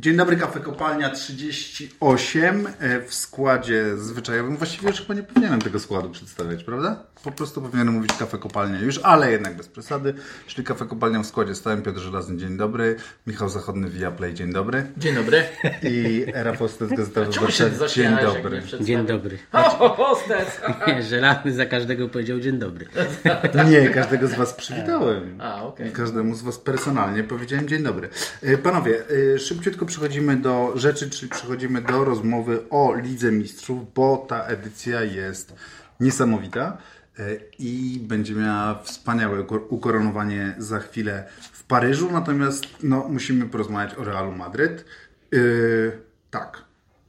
Dzień dobry, kafe kopalnia 38 e, w składzie zwyczajowym. Właściwie już chyba nie powinienem tego składu przedstawiać, prawda? Po prostu powinienem mówić kafe kopalnia już, ale jednak bez przesady. Czyli kafe kopalnia w składzie stałem Piotr Żelazny, dzień dobry. Michał Zachodny, Viaplay, dzień dobry. Dzień dobry. I Rafał Stes, Gazeta Wyborcza, dzień dobry. Dzień dobry. O, o, hostes! Nie, żelazny za każdego powiedział dzień dobry. Nie, każdego z Was przywitałem. A, okej. Każdemu z Was personalnie powiedziałem dzień dobry. E, Panowie, e, szybciutko przechodzimy do rzeczy, czyli przechodzimy do rozmowy o Lidze Mistrzów, bo ta edycja jest niesamowita e, i będzie miała wspaniałe ukor- ukoronowanie za chwilę w Paryżu, natomiast no, musimy porozmawiać o Realu Madryt. E, tak.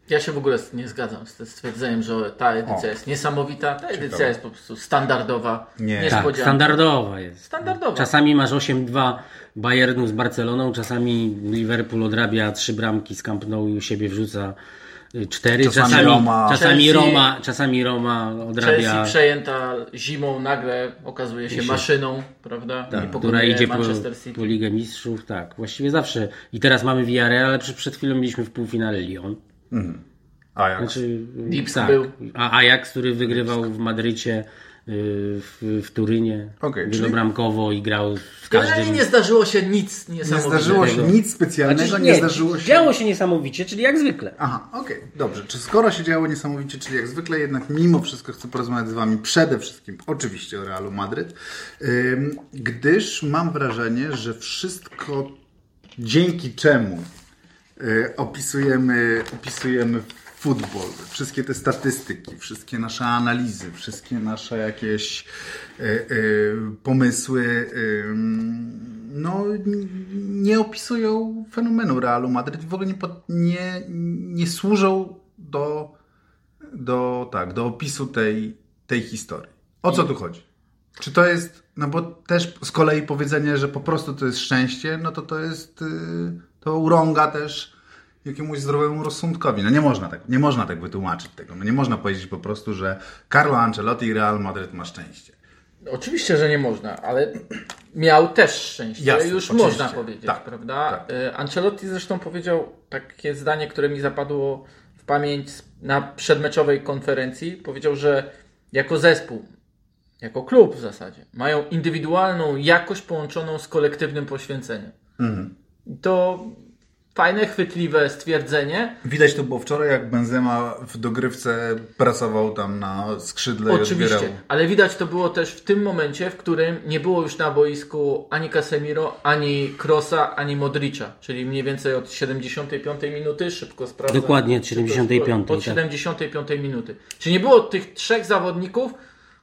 Ja się w ogóle nie zgadzam z tym stwierdzeniem, że ta edycja O. jest niesamowita. Ta edycja jest po prostu standardowa, Nie. Tak, standardowa jest. Standardowa. Czasami masz 8-2 Bayernu z Barceloną, czasami Liverpool odrabia trzy bramki z Camp Nou i u siebie wrzuca y, cztery. Czasami Czasami, Roma. czasami, Chelsea- Roma, czasami Roma odrabia, Chelsea przejęta zimą nagle okazuje się maszyną, prawda? I tak, która idzie po, Manchester City. po Ligę Mistrzów. Tak, właściwie zawsze. I teraz mamy Villarreal, ale przed, przed chwilą mieliśmy w półfinale Lyon. A jak? Znaczy, tak. był. A Ajax, który wygrywał w Madrycie, w, w Turynie, czyli- wielobramkowo i grał w Generalnie każdym... nie zdarzyło się nic Nie niesamowitego. zdarzyło się nic specjalnego, Znaczy, nie, zdarzyło się... Działo się niesamowicie, czyli jak zwykle. Aha, okej, dobrze. Czy skoro się działo niesamowicie, czyli jak zwykle, jednak mimo wszystko chcę porozmawiać z Wami przede wszystkim, oczywiście o Realu Madryt, ym, gdyż mam wrażenie, że wszystko dzięki czemu y, opisujemy, opisujemy futbol, wszystkie te statystyki, wszystkie nasze analizy, wszystkie nasze jakieś y, y, pomysły, no nie opisują fenomenu Realu Madryt i w ogóle nie, nie, nie służą do, do, tak, do opisu tej, tej historii. O co tu chodzi? Czy to jest, no bo też z kolei powiedzenie, że po prostu to jest szczęście, no to to jest, y, to urąga też jakiemuś zdrowemu rozsądkowi. No nie można tak, nie można tak wytłumaczyć tego. No nie można powiedzieć po prostu, że Carlo Ancelotti i Real Madryt ma szczęście. Oczywiście, że nie można, ale miał też szczęście, Jasne, już oczywiście. można powiedzieć, Tak, prawda? tak. Y, Ancelotti zresztą powiedział takie zdanie, które mi zapadło w pamięć na przedmeczowej konferencji. Powiedział, że jako zespół, jako klub w zasadzie, mają indywidualną jakość połączoną z kolektywnym poświęceniem. Mhm. I To fajne, chwytliwe stwierdzenie. Widać to było wczoraj, jak Benzema w dogrywce prasował tam na skrzydle i Oczywiście, odbierał. ale widać to było też w tym momencie, w którym nie było już na boisku ani Casemiro, ani Krosa, ani Modricza, czyli mniej więcej od 75 minuty, szybko sprawdzam. Dokładnie od Czy to jest- 75, Od tak. 75 minuty. Czyli nie było tych trzech zawodników,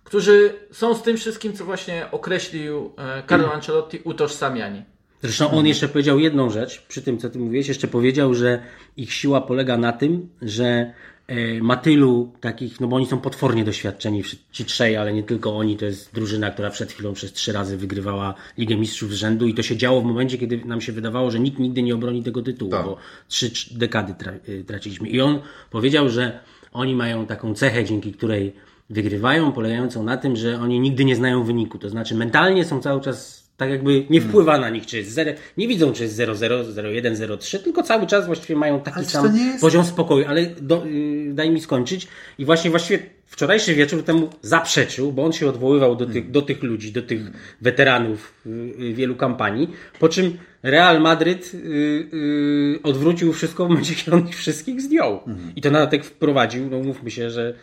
którzy są z tym wszystkim, co właśnie określił e, Carlo Ancelotti, utożsamiani. Zresztą on jeszcze powiedział jedną rzecz, przy tym co ty mówiłeś, jeszcze powiedział, że ich siła polega na tym, że e, ma tylu takich, no bo oni są potwornie doświadczeni, ci trzej, ale nie tylko oni, to jest drużyna, która przed chwilą przez trzy razy wygrywała Ligę Mistrzów z rzędu i to się działo w momencie, kiedy nam się wydawało, że nikt nigdy nie obroni tego tytułu, Tak. bo trzy trz- dekady tra y, traciliśmy. I on powiedział, że oni mają taką cechę, dzięki której wygrywają, polegającą na tym, że oni nigdy nie znają wyniku, to znaczy mentalnie są cały czas tak jakby nie wpływa na nich, czy jest 0, nie widzą, czy jest 0-0, 0-1, 0-3, tylko cały czas właściwie mają taki sam poziom spokoju, ale do, yy, daj mi skończyć. I właśnie właściwie wczorajszy wieczór temu zaprzeczył, bo on się odwoływał do tych, do tych ludzi, do tych weteranów yy, wielu kampanii, po czym Real Madryt yy, odwrócił wszystko w momencie, kiedy on ich wszystkich zdjął. I to na dodatek wprowadził, no mówmy się, że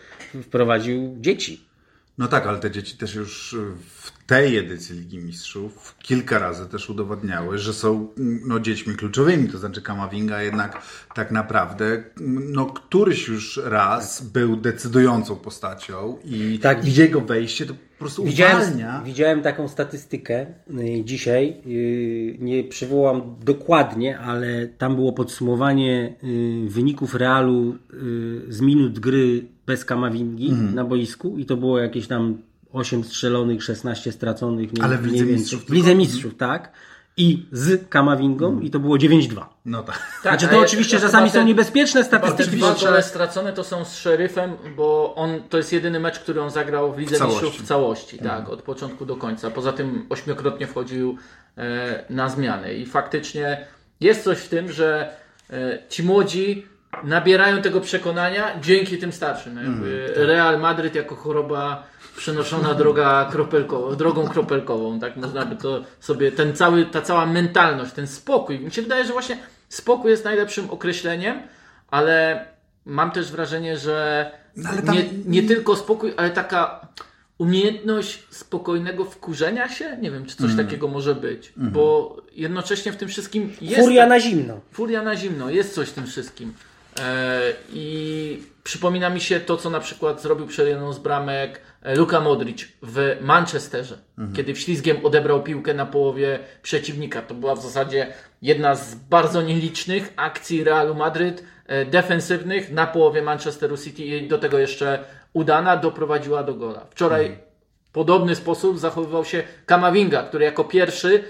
wprowadził dzieci. No tak, ale te dzieci też już w tej edycji Ligi Mistrzów kilka razy też udowadniały, że są no, dziećmi kluczowymi. To znaczy Kamavinga jednak tak naprawdę no, któryś już raz był decydującą postacią i, Tak. jego wejście to po prostu Widziałem, uwalnia. widziałem taką statystykę y, dzisiaj. y, Nie przywołam dokładnie, ale tam było podsumowanie y, wyników Realu y, z minut gry bez Kamavingi Mhm. na boisku i to było jakieś tam 8 strzelonych, 16 straconych. Nie, Ale w Lidze więcej. Mistrzów W? Lidze Mistrzów, tak. I z Kamawingą i to było 9-2. No tak. Tak, Znaczy to oczywiście czasami są niebezpieczne statystyki. dwa gole stracone to są z szeryfem, bo on to jest jedyny mecz, który on zagrał w Lidze całości. Mistrzów w całości, tak, od początku do końca. Poza tym ośmiokrotnie wchodził e, na zmiany i faktycznie jest coś w tym, że e, ci młodzi nabierają tego przekonania dzięki tym starszym. Jakby Real Madryt jako choroba przenoszona droga kropelkowa, drogą kropelkową, tak można by to sobie, ten cały, ta cała mentalność, ten spokój. Mi się wydaje, że właśnie spokój jest najlepszym określeniem, ale mam też wrażenie, że No tam- nie, nie tylko spokój, ale taka umiejętność spokojnego wkurzenia się, nie wiem, czy coś takiego może być, bo jednocześnie w tym wszystkim jest Furia tak- na zimno. Furia na zimno, jest coś w tym wszystkim. E, I przypomina mi się to, co na przykład zrobił przed jedną z bramek e, Luka Modric w Manchesterze, kiedy wślizgiem odebrał piłkę na połowie przeciwnika. To była w zasadzie jedna z bardzo nielicznych akcji Realu Madryt e, defensywnych na połowie Manchesteru City i do tego jeszcze udana doprowadziła do gola. Wczoraj w podobny sposób zachowywał się Kamavinga, który jako pierwszy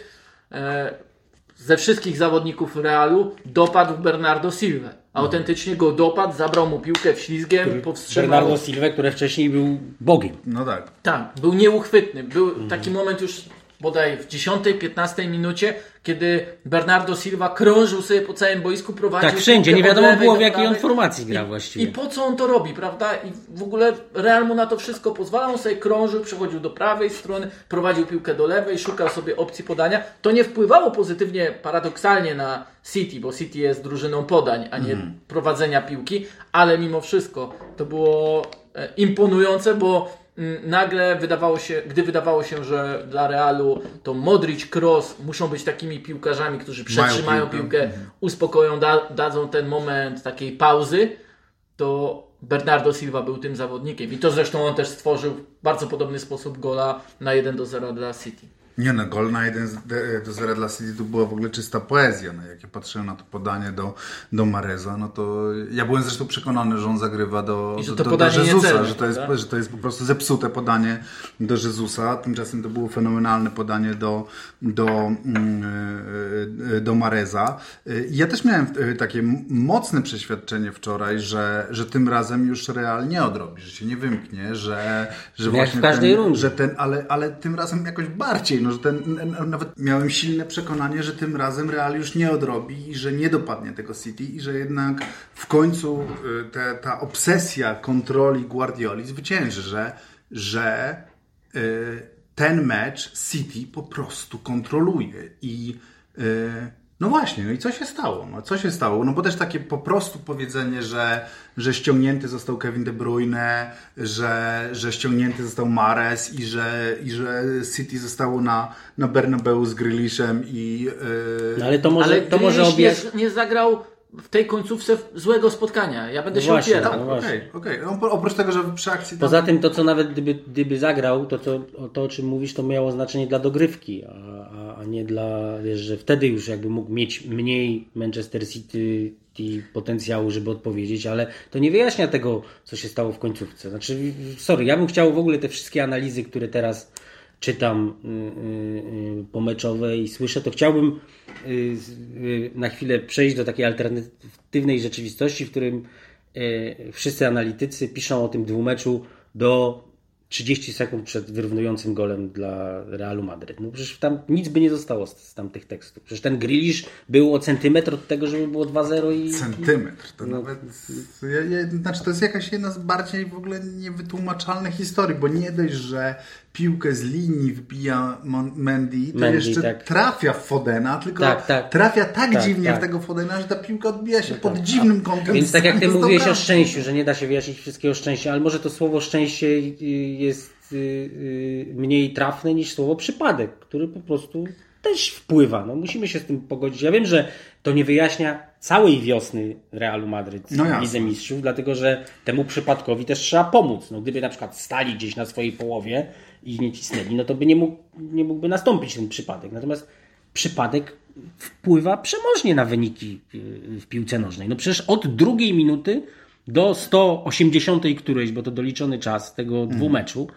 ze wszystkich zawodników Realu dopadł Bernardo Silva. Autentycznie go dopadł, zabrał mu piłkę wślizgiem, powstrzymał. Bernardo Silva, który wcześniej był Bogiem. No tak. Tak, był nieuchwytny. Był taki moment już bodaj w 10-15 minucie, kiedy Bernardo Silva krążył sobie po całym boisku, prowadził. Tak, wszędzie. Nie wiadomo było, w jakiej on formacji gra I właściwie. po co on to robi, prawda? I w ogóle Real mu na to wszystko pozwala. On sobie krążył, przechodził do prawej strony, prowadził piłkę do lewej, szukał sobie opcji podania. To nie wpływało pozytywnie, paradoksalnie na City, bo City jest drużyną podań, a nie prowadzenia piłki, ale mimo wszystko to było e, imponujące, bo nagle wydawało się, gdy wydawało się, że dla Realu to Modric, Kroos muszą być takimi piłkarzami, którzy przetrzymają piłkę. piłkę, uspokoją, da, dadzą ten moment takiej pauzy, to Bernardo Silva był tym zawodnikiem. I to zresztą on też stworzył w bardzo podobny sposób gola na 1 do 0 dla City. Nie no, gol na 1 do 0 dla City to była w ogóle czysta poezja. No, jak ja patrzyłem na to podanie do, do Mareza, no to ja byłem zresztą przekonany, że on zagrywa do, I że to do, do Jezusa, niecelne, że to, jest, że to jest po prostu zepsute podanie do Jezusa. Tymczasem to było fenomenalne podanie do, do, mm, e, e, do Mareza. E, Ja też miałem takie mocne przeświadczenie wczoraj, że, że tym razem już Real nie odrobi, że się nie wymknie, że, że właśnie w każdej ten, rundzie. że ten, ale, ale tym razem jakoś bardziej, no, że ten, nawet miałem silne przekonanie, że tym razem Real już nie odrobi i że nie dopadnie tego City i że jednak w końcu y, te, ta obsesja kontroli Guardioli zwycięży, że, że y, ten mecz City po prostu kontroluje i y, no właśnie, no i co się stało? No, co się stało? No bo też takie po prostu powiedzenie, że, że ściągnięty został Kevin De Bruyne, że, że ściągnięty został Mares i że, i że City zostało na, na Bernabeu z Grealishem i... Yy, No ale to może, Ale to może objaśnić. nie, nie zagrał w tej końcówce złego spotkania. Ja będę No się właśnie, opierał. no właśnie. Okej, okej. Opro- Oprócz tego, że przy akcji... tam- Poza tym to, co nawet gdyby, gdyby zagrał, to, to o to, o czym mówisz, to miało znaczenie dla dogrywki, a, a, a nie dla, wiesz, że wtedy już jakby mógł mieć mniej Manchester City i potencjału, żeby odpowiedzieć, ale to nie wyjaśnia tego, co się stało w końcówce. Znaczy, sorry, ja bym chciał w ogóle te wszystkie analizy, które teraz czytam y, y, y, pomeczowe i słyszę, to chciałbym na chwilę przejść do takiej alternatywnej rzeczywistości, w którym wszyscy analitycy piszą o tym dwumeczu do 30 sekund przed wyrównującym golem dla Realu Madryt. No przecież tam nic by nie zostało z, z tamtych tekstów. Przecież ten Grealish był o centymetr od tego, żeby było 2-0 i... Centymetr. To No. nawet. Ja, ja, znaczy, to jest jakaś jedna z bardziej w ogóle niewytłumaczalnych historii, bo nie dość, że piłkę z linii wbija Mendy, to Mendy, jeszcze tak. trafia w Fodena, tylko Tak, tak. trafia tak, Tak, dziwnie tak. w tego Fodena, że ta piłka odbija się pod dziwnym kątem. Więc tak jak ty mówiłeś o szczęściu, że nie da się wyjaśnić wszystkiego szczęścia, ale może to słowo szczęście y, jest y, y, mniej trafne niż słowo przypadek, który po prostu też wpływa. No, musimy się z tym pogodzić. Ja wiem, że to nie wyjaśnia całej wiosny Realu Madryt No jasne. Lidze Mistrzów, dlatego że temu przypadkowi też trzeba pomóc. No, gdyby na przykład stali gdzieś na swojej połowie i nie cisnęli, no to by nie, mógł, nie mógłby nastąpić ten przypadek. Natomiast przypadek wpływa przemożnie na wyniki y, w piłce nożnej. No przecież od drugiej minuty do 180 którejś, bo to doliczony czas tego dwumeczu,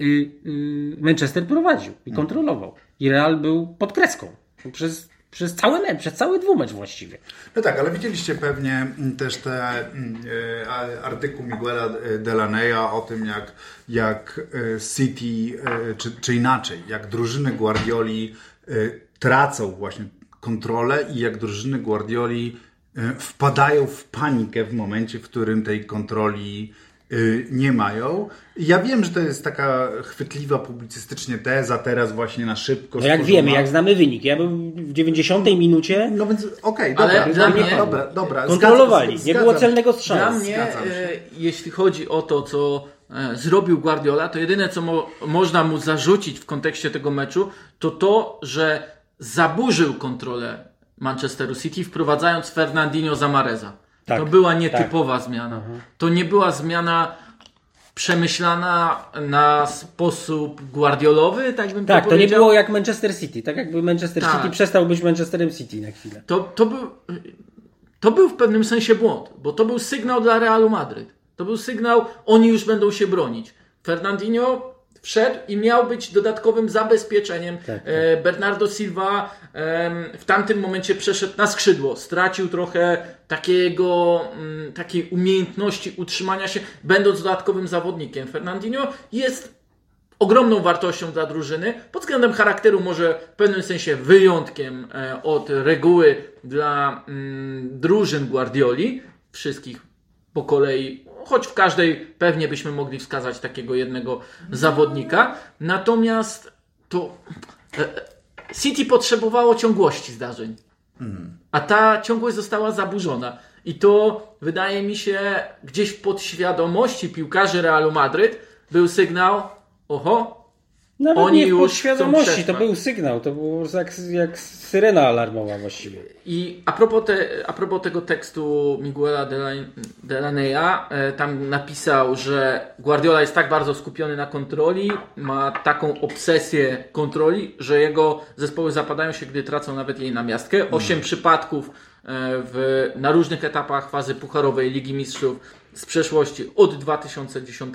y, y, Manchester prowadził i kontrolował. I Real był pod kreską. Przez, przez cały mecz, przez cały dwumecz właściwie. No tak, ale widzieliście pewnie mm, też te mm, e, artykuł Miguela e, Delaneya o tym, jak, jak e, City, czy, czy inaczej, jak drużyny Guardioli tracą właśnie kontrolę i jak drużyny Guardioli wpadają w panikę w momencie, w którym tej kontroli nie mają. Ja wiem, że to jest taka chwytliwa publicystycznie teza, teraz właśnie na szybko. No jak stworzona. wiemy, jak znamy wynik. Ja bym w 90 minucie No więc okej, Ale dobra, dla dobra, mnie- dobra, dobra. kontrolowali. zgadzam- Nie było celnego Dla strzału. mnie, Zgadzam się. e, jeśli chodzi o to, co e, zrobił Guardiola, to jedyne, co mo można mu zarzucić w kontekście tego meczu, to to, że zaburzył kontrolę Manchesteru City, wprowadzając Fernandinho Zamareza. Tak, to była nietypowa zmiana. To nie była zmiana przemyślana na sposób guardiolowy, tak bym Tak, to to nie powiedział. było jak Manchester City. Tak jakby Manchester Tak. City przestał być Manchesterem City na chwilę. To, to, był, to był w pewnym sensie błąd, bo to był sygnał dla Realu Madryt. To był sygnał, oni już będą się bronić. Fernandinho wszedł i miał być dodatkowym zabezpieczeniem. Tak, tak. E, Bernardo Silva w tamtym momencie przeszedł na skrzydło. Stracił trochę takiego, mm, takiej umiejętności utrzymania się, będąc dodatkowym zawodnikiem. Fernandinho jest ogromną wartością dla drużyny. Pod względem charakteru może w pewnym sensie wyjątkiem e, od reguły dla mm, drużyn Guardioli, wszystkich po kolei, choć w każdej pewnie byśmy mogli wskazać takiego jednego zawodnika. Natomiast to e, e, City potrzebowało ciągłości zdarzeń. A ta ciągłość została zaburzona. I to wydaje mi się gdzieś w podświadomości piłkarzy Realu Madryt był sygnał, oho, Nawet Oni nie już chcą to był sygnał, to było jak, jak syrena alarmowa właściwie. I a propos, te, a propos tego tekstu Miguela Dela- Delaneya, e, tam napisał, że Guardiola jest tak bardzo skupiony na kontroli, ma taką obsesję kontroli, że jego zespoły zapadają się, gdy tracą nawet jej namiastkę. Osiem przypadków e, w, na różnych etapach fazy pucharowej Ligi Mistrzów z przeszłości od 2010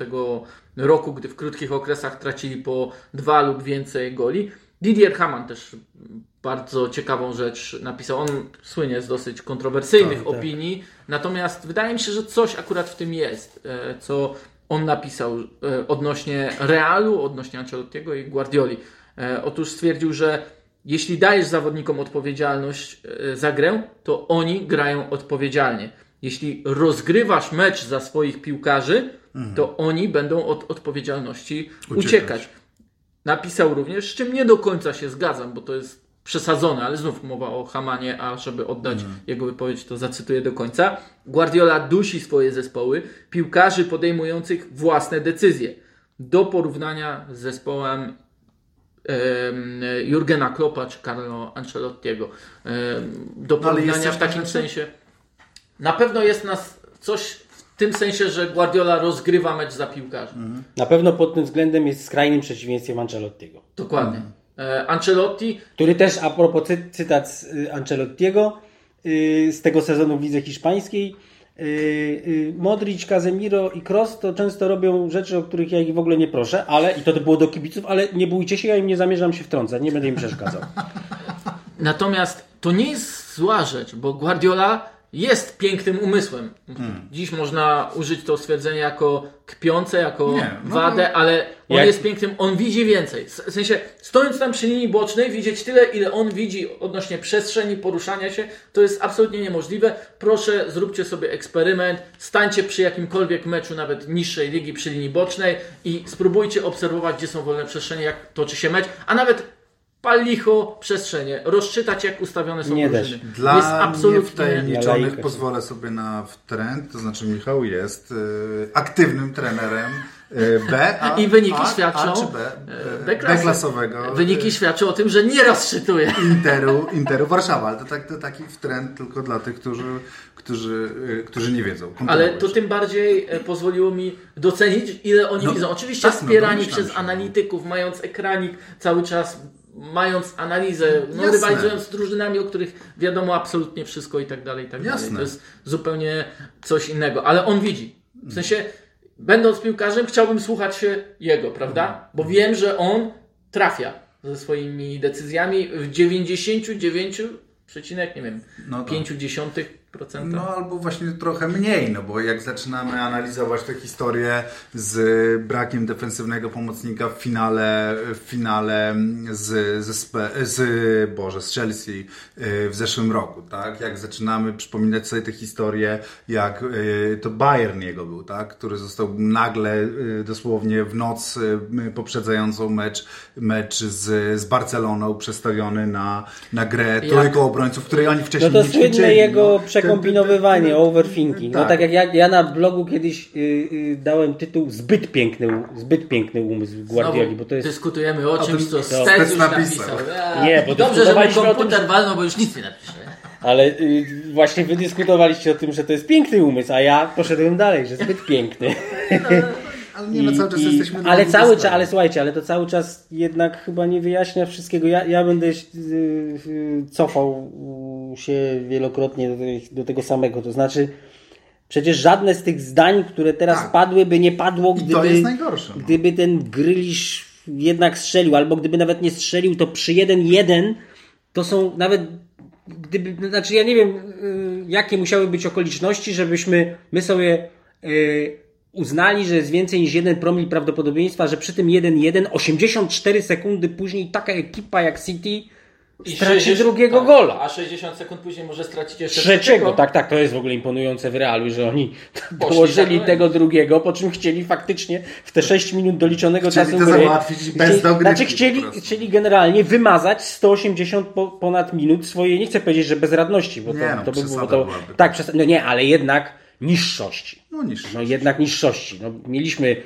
roku, gdy w krótkich okresach tracili po dwa lub więcej goli. Didier Hamann też bardzo ciekawą rzecz napisał. On słynie z dosyć kontrowersyjnych Tak, tak. opinii, natomiast wydaje mi się, że coś akurat w tym jest, e, co on napisał e, odnośnie Realu, odnośnie Ancelottiego i Guardioli. E, Otóż stwierdził, że jeśli dajesz zawodnikom odpowiedzialność za grę, to oni grają odpowiedzialnie. Jeśli rozgrywasz mecz za swoich piłkarzy, to oni będą od odpowiedzialności Uciekać. uciekać. Napisał również, z czym nie do końca się zgadzam, bo to jest przesadzone, ale znów mowa o Hamanie, a żeby oddać jego wypowiedź, to zacytuję do końca. Guardiola dusi swoje zespoły, piłkarzy podejmujących własne decyzje. Do porównania z zespołem em, Jurgena Kloppa czy Carlo Ancelottiego. Do No, porównania coś w takim takiego? sensie. Na pewno jest nas coś w tym sensie, że Guardiola rozgrywa mecz za piłkarzy. Na pewno pod tym względem jest skrajnym przeciwieństwem Ancelottiego. Dokładnie. E, Ancelotti Który też, a propos cy, cytat z y, Ancelottiego y, z tego sezonu w lidze hiszpańskiej, y, Modric, Casemiro i Kroos to często robią rzeczy, o których ja ich w ogóle nie proszę, ale, i to było do kibiców, ale nie bójcie się, ja im nie zamierzam się wtrącać, nie będę im przeszkadzał. Natomiast to nie jest zła rzecz, bo Guardiola jest pięknym umysłem. Hmm. Dziś można użyć to stwierdzenie jako kpiące, jako Nie, no wadę, ale on Jak- jest pięknym, on widzi więcej. W sensie, stojąc tam przy linii bocznej, widzieć tyle, ile on widzi odnośnie przestrzeni, poruszania się, to jest absolutnie niemożliwe. Proszę, zróbcie sobie eksperyment, stańcie przy jakimkolwiek meczu, nawet niższej ligi, przy linii bocznej i spróbujcie obserwować, gdzie są wolne przestrzenie, jak toczy się mecz, a nawet pal licho przestrzenie, rozczytać jak ustawione są Nie drużyny. jest Dla absolutnie Ja niewtajemniczonych lajkę. pozwolę sobie na trend, to znaczy Michał jest y, aktywnym trenerem y, B, a, I wyniki a, świadczą, A czy B, e, B-klasy. B-klasowego Wyniki y, świadczą o tym, że nie rozczytuje. Interu, Interu Warszawa, ale to, tak, to taki trend tylko dla tych, którzy, którzy, y, którzy nie wiedzą. Ale to tym bardziej e, pozwoliło mi docenić, ile oni No, widzą. Oczywiście tak, no, wspierani domyślam przez się. analityków, mając ekranik cały czas, mając analizę, no, Jasne. rywalizując z drużynami, o których wiadomo absolutnie wszystko i tak dalej, i tak dalej. Jasne. To jest zupełnie coś innego. Ale on widzi. W sensie, będąc piłkarzem, chciałbym słuchać się jego, prawda? Bo wiem, że on trafia ze swoimi decyzjami w 99 przecinek, nie wiem, No tak. 5 dziesiątych procenta. No albo właśnie trochę mniej, no bo jak zaczynamy analizować tę historię z brakiem defensywnego pomocnika w finale, w finale z, z, z, Boże, z Chelsea y, w zeszłym roku, tak? Jak zaczynamy przypominać sobie tę historię, jak y, to Bayern jego był, tak? Który został nagle y, dosłownie w noc poprzedzającą mecz, mecz z, z Barceloną przestawiony na, na grę trójką obrońców, której oni No wcześniej to nie słynne ćwiczyli. jego no. Przekombinowywanie, overthinking. No Tak. tak jak ja, ja na blogu kiedyś y, y, dałem tytuł Zbyt piękny, zbyt piękny umysł Guardioli, bo to jest... dyskutujemy o, czymś, tym, co już napisał. napisał. Nie, bo Dobrze, że tym, komputer walnął, bo już nic nie napisze. Ale y, właśnie wy dyskutowaliście o tym, że to jest piękny umysł, a ja poszedłem dalej, że zbyt piękny. Ale nie, no cały czas I- jesteśmy... na ale cały czas, ale słuchajcie, ale to cały czas jednak chyba nie wyjaśnia wszystkiego. Ja, ja będę y, y, cofał się wielokrotnie do, do tego samego. To znaczy, przecież żadne z tych zdań, które teraz Tak. padły, by nie padło, I to gdyby, najgorsze. No. gdyby ten Grylisz jednak strzelił, albo gdyby nawet nie strzelił, to przy 1-1 to są nawet gdyby, znaczy ja nie wiem, y, jakie musiały być okoliczności, żebyśmy my sobie uznali, że jest więcej niż jeden promil prawdopodobieństwa, że przy tym 1-1, 84 sekundy później taka ekipa jak City straci 60 drugiego tak, gola. A 60 sekund później może stracić jeszcze Trzeciego, tak, tak, to jest w ogóle imponujące w realu, że oni Poszli dołożyli tak, tego drugiego, po czym chcieli faktycznie w te 6 minut doliczonego Chcieli czasu to gry, załatwić bez chcieli, dogrywki znaczy chcieli, chcieli generalnie wymazać 180 po, ponad minut swojej, nie chcę powiedzieć, że bezradności, bo to, Nie, no, to by było to, byłaby. tak, przesada, no nie, ale jednak niższości. No niż. No jednak niższości. No, mieliśmy,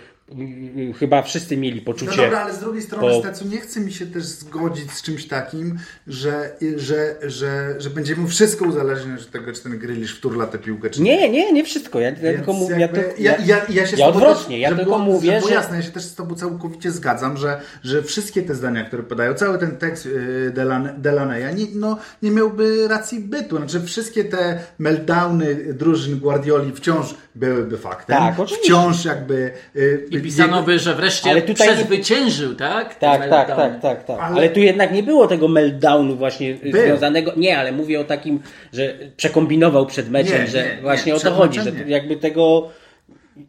chyba wszyscy mieli No poczucie. dobra, ale z drugiej strony, po- Stecu, nie chce mi się też zgodzić z czymś takim, że, że, że, że będziemy wszystko uzależniać od tego, czy ten grylisz wturla tę piłkę, czy Nie, nie, nie wszystko. Ja, ja tylko mówię. Ja, ja, ja, ja, się ja odwrotnie, też, ja tylko było, mówię, żeby że- jasne, ja się też z Tobą całkowicie zgadzam, że, że wszystkie te zdania, które podają, cały ten tekst yy, Delan- Delaneya nie, no, nie miałby racji bytu. Znaczy wszystkie te meltdowny drużyn Guardioli wciąż byłyby faktem. Tak, oczywiście. Wciąż jakby... Yy, I pisano by, że wreszcie Ale tutaj nie- przezwyciężył, tak? Ten Tak, tak, meltdown. tak, tak, tak. Ale- Ale... tu jednak nie było tego meltdownu właśnie y, Był. związanego. Nie, ale mówię o takim, że przekombinował przed meczem, Nie, że nie, nie, właśnie o to chodzi, że nie. jakby tego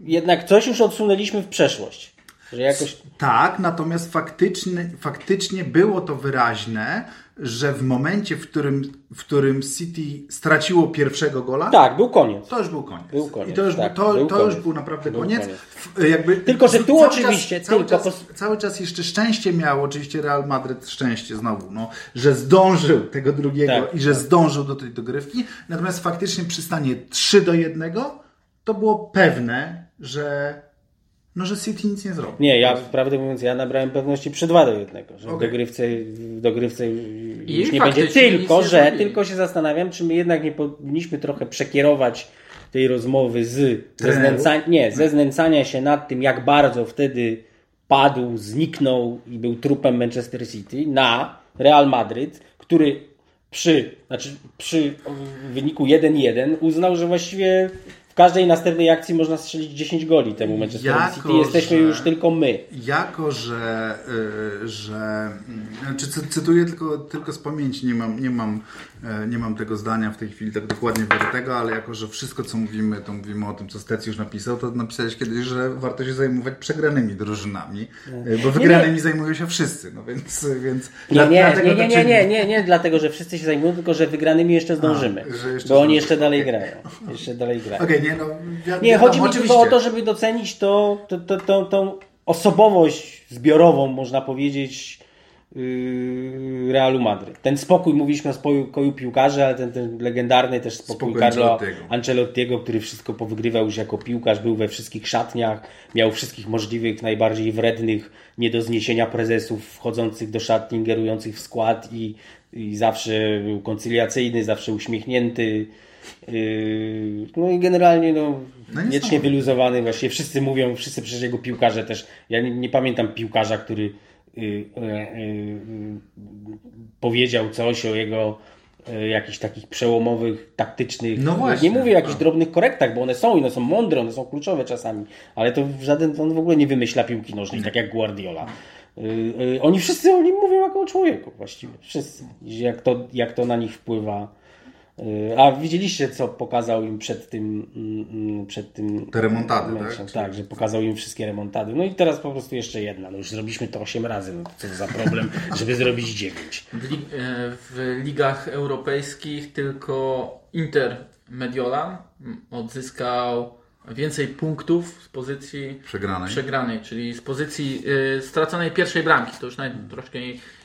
jednak coś już odsunęliśmy w przeszłość. Że jakoś. Tak, natomiast faktycznie, faktycznie było to wyraźne, że w momencie, w którym, w którym City straciło pierwszego gola, Tak, był koniec. to już był koniec. Był koniec, I to już, tak, był, to, był to już był naprawdę Był koniec. koniec. Jakby, Tylko, że tu cały oczywiście, czas, cały, tylko czas, pos- cały czas jeszcze szczęście miał, oczywiście Real Madryt szczęście znowu, no, że zdążył tego drugiego Tak, i że zdążył do tej dogrywki. Natomiast faktycznie przy stanie 3 do 1 to było pewne, że, no, że City nic nie zrobi. Nie, ja prawdę mówiąc, ja nabrałem pewności przy 2 do 1, że w Okej. dogrywce, w dogrywce już nie będzie. Tylko, nie że zrobili. tylko się zastanawiam, czy my jednak nie powinniśmy trochę przekierować tej rozmowy z ze znęcania, nie, ze znęcania się nad tym, jak bardzo wtedy padł, zniknął i był trupem Manchester City na Real Madryt, który przy, znaczy przy wyniku 1-1 uznał, że właściwie każdej następnej akcji można strzelić 10 goli temu Manchester Jako, City. Jesteśmy że- już tylko my. Jako, że, y, że mm, czy cy- cytuję tylko, tylko z pamięci, nie mam, nie, mam, nie mam tego zdania w tej chwili tak dokładnie tego, ale jako, że wszystko co mówimy, to mówimy o tym, co Stec już napisał, to napisałeś kiedyś, że warto się zajmować przegranymi drużynami, e, bo wygranymi zajmują się wszyscy, no więc... więc Nie, nie, dlatego nie, nie, nie, nie, nie, nie, dlatego, że wszyscy się zajmują, tylko że wygranymi jeszcze zdążymy. że jeszcze bo oni jeszcze dalej Okej. grają. Jeszcze dalej grają. Okej, nie, no... Nie, chodzi mi tylko o to, żeby docenić to, to, to, to, tą osobowość zbiorową, można powiedzieć, Realu Madryt. Ten spokój, mówiliśmy o spokoju piłkarzy, ale ten, ten legendarny też spokój, Spokój Carlo Ancelottiego. Ancelottiego, który wszystko powygrywał już jako piłkarz, był we wszystkich szatniach, miał wszystkich możliwych, najbardziej wrednych, nie do zniesienia prezesów wchodzących do szatni, ingerujących w skład i, i zawsze był koncyliacyjny, zawsze uśmiechnięty. Yy, No i generalnie no, No wiecznie wyluzowany. Właściwie wszyscy mówią, wszyscy przecież jego piłkarze też. Ja nie, nie pamiętam piłkarza, który yy, yy, yy, powiedział coś o jego yy, jakichś takich przełomowych, taktycznych. No właśnie, nie mówię o jakichś tak. drobnych korektach, bo one są i one są mądre, one są kluczowe czasami, ale to w żaden, on w ogóle nie wymyśla piłki nożnej, tak jak Guardiola. Oni wszyscy o nim mówią jako o człowieku właściwie. Wszyscy. Jak to, jak to na nich wpływa Y, A widzieliście, co pokazał im przed tym, mm, mm, przed tym Te remontady, meczem? tak? Tak, że pokazał im wszystkie remontady. No i teraz po prostu jeszcze jedna. No już zrobiliśmy to 8 razy. No co za problem, żeby zrobić 9. W, lig- e, w ligach europejskich tylko Inter Mediolan odzyskał więcej punktów z pozycji Przegranej. przegranej, czyli z pozycji y, straconej pierwszej bramki. To już nawet troszkę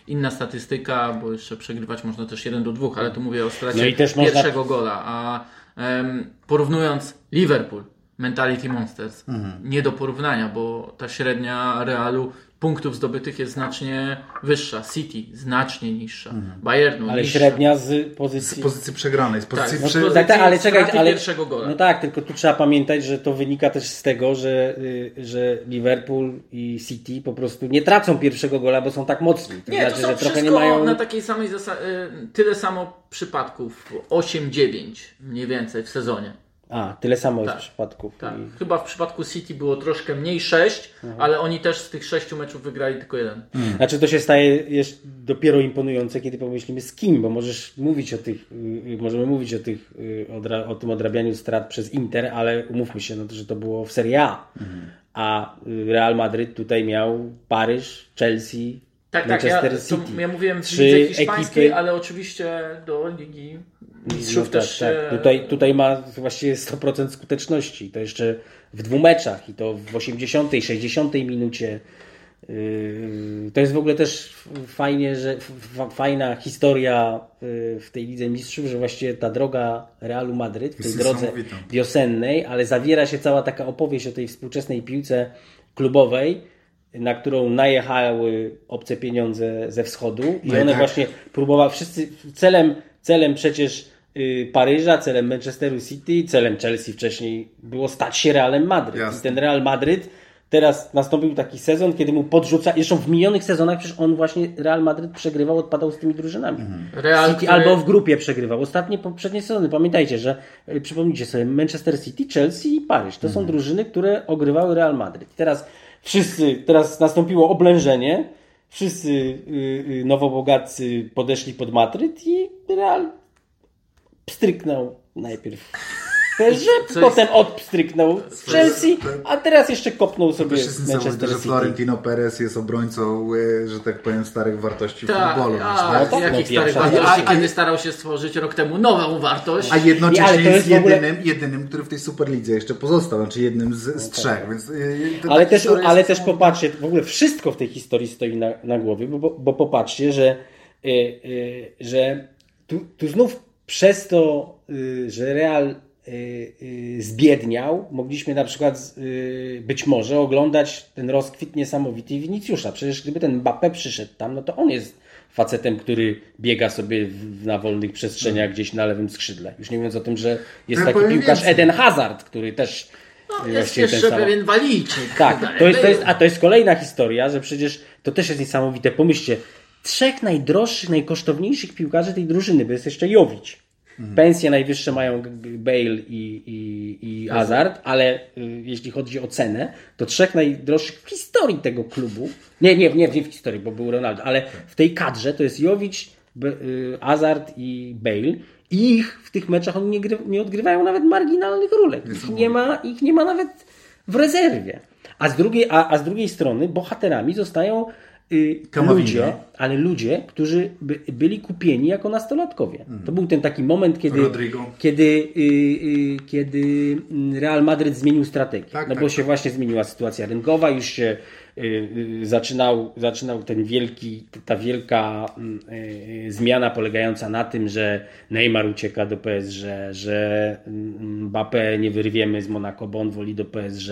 inna statystyka, bo jeszcze przegrywać można też 1 do 2, ale tu mówię o stracie No i też można- pierwszego gola. A porównując Liverpool, Mentality Monsters, nie do porównania, bo ta średnia Realu punktów zdobytych jest znacznie wyższa. City znacznie niższa. Bayernu Ale niższa. średnia z Z pozycji. pozycji przegranej, z pozycji no prze... to- Tak, tak, ale czekaj, ale. pierwszego gola. No tak, tylko tu trzeba pamiętać, że to wynika też z tego, że, y, że Liverpool i City po prostu nie tracą pierwszego gola, bo są tak mocni. To Nie, znaczy, to są że trochę nie mają. na takiej samej zasadzie, tyle samo przypadków, 8-9 mniej więcej w sezonie. A, tyle samo jest Tak. przypadków. Tak. I... Chyba w przypadku City było troszkę mniej 6, ale oni też z tych 6 meczów wygrali tylko jeden. Znaczy to się staje jeszcze dopiero imponujące, kiedy pomyślimy z kim, bo możesz mówić o tych, y, możemy mówić o, tych, y, o tym odrabianiu strat przez Inter, ale umówmy się, no to, że to było w Serie A. A y, Real Madryt tutaj miał Paryż, Chelsea, Tak, tak, ja, Manchester to, City. ja mówiłem w Trzy lidze hiszpańskiej, ekipy. ale oczywiście do Ligi No Mistrzów tak, też tak. się- Tutaj, tutaj ma właściwie 100% skuteczności. To jeszcze w dwóch meczach i to w 80., 60 minucie. Yy, To jest w ogóle też fajnie, że fajna historia yy, w tej Lidze Mistrzów, że właściwie ta droga Realu Madryt w tej drodze wiosennej, ale zawiera się cała taka opowieść o tej współczesnej piłce klubowej, na którą najechały obce pieniądze ze wschodu i No i one tak. właśnie próbowały, wszyscy celem, celem przecież y, Paryża, celem Manchesteru City, celem Chelsea wcześniej było stać się Realem Madryt. Jasne. I ten Real Madryt teraz nastąpił taki sezon, kiedy mu podrzuca, jeszcze w minionych sezonach przecież on właśnie Real Madryt przegrywał, odpadał z tymi drużynami. Real, City który- albo w grupie przegrywał. Ostatnie poprzednie sezony, pamiętajcie, że y, przypomnijcie sobie Manchester City, Chelsea i Paryż. To są drużyny, które ogrywały Real Madryt. I teraz wszyscy, teraz nastąpiło oblężenie, wszyscy y, y, nowobogatcy podeszli pod Madryt i Real pstryknął najpierw. Co potem odpstryknął Chelsea, a teraz jeszcze kopnął sobie To jest Manchester że City. Florentino Perez jest obrońcą, e, że tak powiem, starych wartości Tak, futbolu. a, wiesz, tak? tak, jakich no, starych pierwsza- wartości, kiedy starał się stworzyć rok temu nową wartość. A jednocześnie jest, jest w ogóle- jedynym, jedynym, który w tej Superlidze jeszcze pozostał, znaczy jednym z, z trzech, więc e, to Ale też, ale jest też popatrzcie, w ogóle wszystko w tej historii stoi na, na głowie, bo, bo, bo popatrzcie, że, y, y, że tu, tu znów przez to, y, że Real zbiedniał, mogliśmy na przykład y, być może oglądać ten rozkwit niesamowity Winicjusza. Przecież gdyby ten Mbappé przyszedł tam, no to on jest facetem, który biega sobie w, na wolnych przestrzeniach gdzieś na lewym skrzydle. Już nie mówiąc o tym, że jest Ja taki piłkarz więcej. Eden Hazard, który też No, y, jest ten jeszcze sam- pewien walijczyk. tak, to jest, to jest, a to jest kolejna historia, że przecież to też jest niesamowite. Pomyślcie, trzech najdroższych, najkosztowniejszych piłkarzy tej drużyny, bo jest jeszcze Jowić. Pensje najwyższe mają Bale i, i, i Hazard, ale y, jeśli chodzi o cenę, to trzech najdroższych w historii tego klubu, nie, nie, nie, nie w historii, bo był Ronaldo, ale w tej kadrze to jest Jowić, B, y, Hazard i Bale. I ich w tych meczach oni nie, gry, nie odgrywają nawet marginalnych rólek. Ich nie ma, ich nie ma nawet w rezerwie. A z drugiej, a, a z drugiej strony bohaterami zostają y, ludzie, ale ludzie, którzy by, byli kupieni jako nastolatkowie. To był ten taki moment, kiedy, Rodrigo. kiedy, y, y, kiedy mm, Real Madryt zmienił strategię. Tak, no tak, bo się właśnie zmieniła sytuacja rynkowa, już się y, y, zaczynał, zaczynał ten wielki, ta wielka mm, y, zmiana polegająca na tym, że Neymar ucieka do PSG, że mm, Mbappé nie wyrwiemy z Monaco, bo on woli do PSG,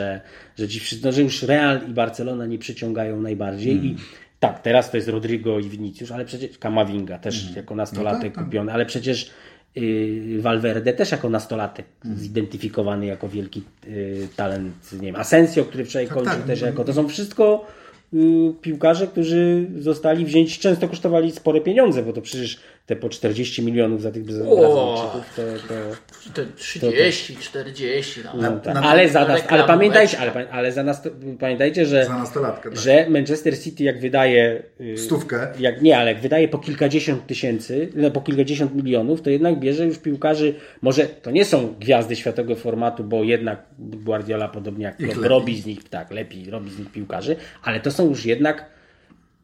że ci no, że już Real i Barcelona nie przyciągają najbardziej Mm. i tak, teraz to jest Rodrigo i Vinicius, ale przecież Kamavinga też Mm. jako nastolatek tak, tak. kupiony, ale przecież y, Valverde też jako nastolatek Mm. zidentyfikowany jako wielki y, talent, nie wiem, Asensio, który wczoraj kończył tak. też jako, to są wszystko y, piłkarze, którzy zostali wzięci, często kosztowali spore pieniądze, bo to przecież te po 40 milionów za tych! Brazylijczyków, to, to, Te 30, 40. No. no, tak. na- ale, za nas, ale pamiętajcie, ale, ale za nas, pamiętajcie, że. Tak. że Manchester City jak wydaje y, Stówkę. jak nie, ale jak wydaje po kilkadziesiąt tysięcy, no po kilkadziesiąt milionów, to jednak bierze już piłkarzy, może to nie są gwiazdy światowego formatu, bo jednak Guardiola podobnie jak Klopp robi z nich, tak, lepiej robi z nich piłkarzy, ale to są już jednak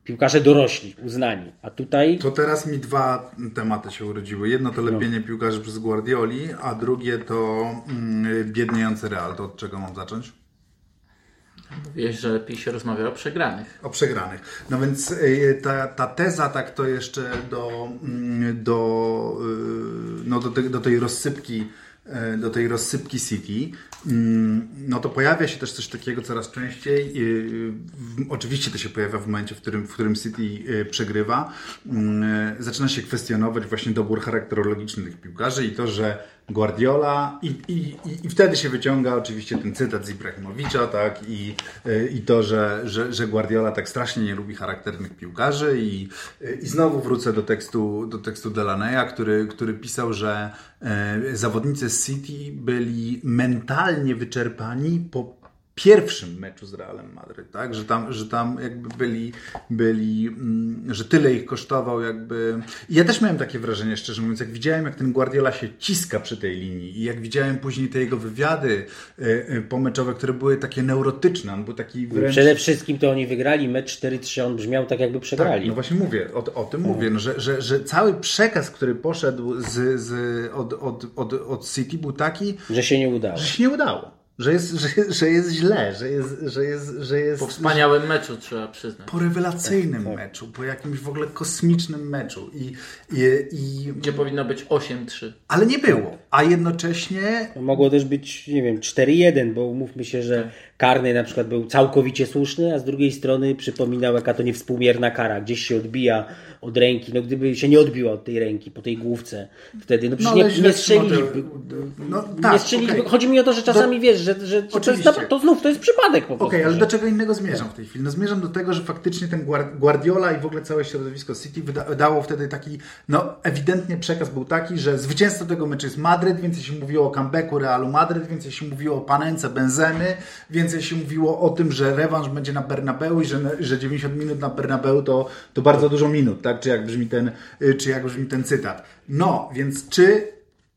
piłkarze dorośli, uznani. A tutaj To teraz mi dwa tematy się urodziły. Jedno to lepienie piłkarzy przez Guardioli, a drugie to mm, biedniejący Real. To od czego mam zacząć? Wiesz, że lepiej się rozmawia o przegranych. O przegranych. No więc y, ta, ta teza, tak to jeszcze do, mm, do, y, no do, te, do tej rozsypki do tej rozsypki City, mm, no to pojawia się też coś takiego coraz częściej. y, Oczywiście to się pojawia w momencie, w którym, w którym City y, przegrywa. Mm, Zaczyna się kwestionować właśnie dobór charakterologiczny tych piłkarzy i to, że Guardiola i, i, i, wtedy się wyciąga oczywiście ten cytat z Ibrahimowicza, tak, i, i to, że, że, że Guardiola tak strasznie nie lubi charakternych piłkarzy i, i znowu wrócę do tekstu, do tekstu Delaneya, który, który pisał, że e, zawodnicy City byli mentalnie wyczerpani po pierwszym meczu z Realem Madryt, tak? Że tam, że tam jakby byli, byli mm, że tyle ich kosztował jakby... I ja też miałem takie wrażenie, szczerze mówiąc, jak widziałem, jak ten Guardiola się ciska przy tej linii i jak widziałem później te jego wywiady y, y, pomeczowe, które były takie neurotyczne, on był taki wręcz... przede wszystkim to oni wygrali mecz 4-3, on brzmiał tak jakby przegrali. No właśnie mówię, o, o tym mówię, no, że, że, że cały przekaz, który poszedł z, z, od, od, od, od City był taki, Że się nie udało. że się nie udało. Że jest, że, że jest źle, że jest, że jest, że jest Po wspaniałym meczu trzeba przyznać. po rewelacyjnym Tak, meczu, po jakimś w ogóle kosmicznym meczu. I, i, i, Gdzie powinno być 8-3. ale nie było. A jednocześnie Mogło też być, nie wiem, 4-1, bo umówmy się, że karny na przykład był całkowicie słuszny, a z drugiej strony przypominał, jaka to niewspółmierna kara. Gdzieś się odbija od ręki. No gdyby się nie odbiła od tej ręki, po tej główce, wtedy, no przecież ale nie, nie strzeliliby. No nie tak, strzeliliby. okej. Chodzi mi o to, że czasami wiesz, że, że, to, jest, to znów, to jest przypadek po prostu. Okej, ale że- do czego innego zmierzam w tej chwili? No zmierzam do tego, że faktycznie ten Guar- Guardiola i w ogóle całe środowisko City wyda- dało wtedy taki, no ewidentnie przekaz był taki, że zwycięzcą tego meczu jest Madryt, więcej się mówiło o comebacku Realu Madryt, więcej się mówiło o panence Benzemy, więcej się mówiło o tym, że rewanż będzie na Bernabeu i że, że 90 minut na Bernabeu to, to bardzo dużo minut, tak? Czy jak brzmi ten, y, czy jak brzmi ten cytat. No, więc czy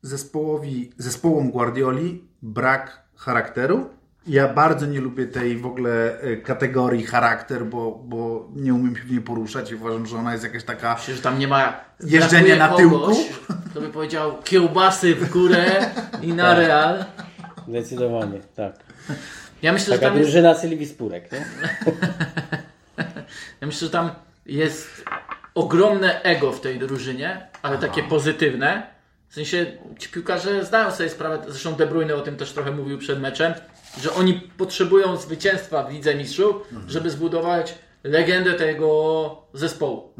zespołowi, zespołom Guardioli brak charakteru? Ja bardzo nie lubię tej w ogóle e, kategorii charakter, bo, bo nie umiem się w niej poruszać i uważam, że ona jest jakaś taka. Myślę, że tam nie ma. Jeżdżenie brakuje na tyłku? kogoś, Kto by powiedział kiełbasy w górę i Tak. na real. Zdecydowanie, tak. Ja myślę, że Taka tam jest, drużyna Sylwii Spurek, nie? ja myślę, że tam jest ogromne ego w tej drużynie, ale takie pozytywne. W sensie ci piłkarze zdają sobie sprawę, zresztą De Bruyne o tym też trochę mówił przed meczem, że oni potrzebują zwycięstwa w Lidze Mistrzów, żeby zbudować legendę tego zespołu.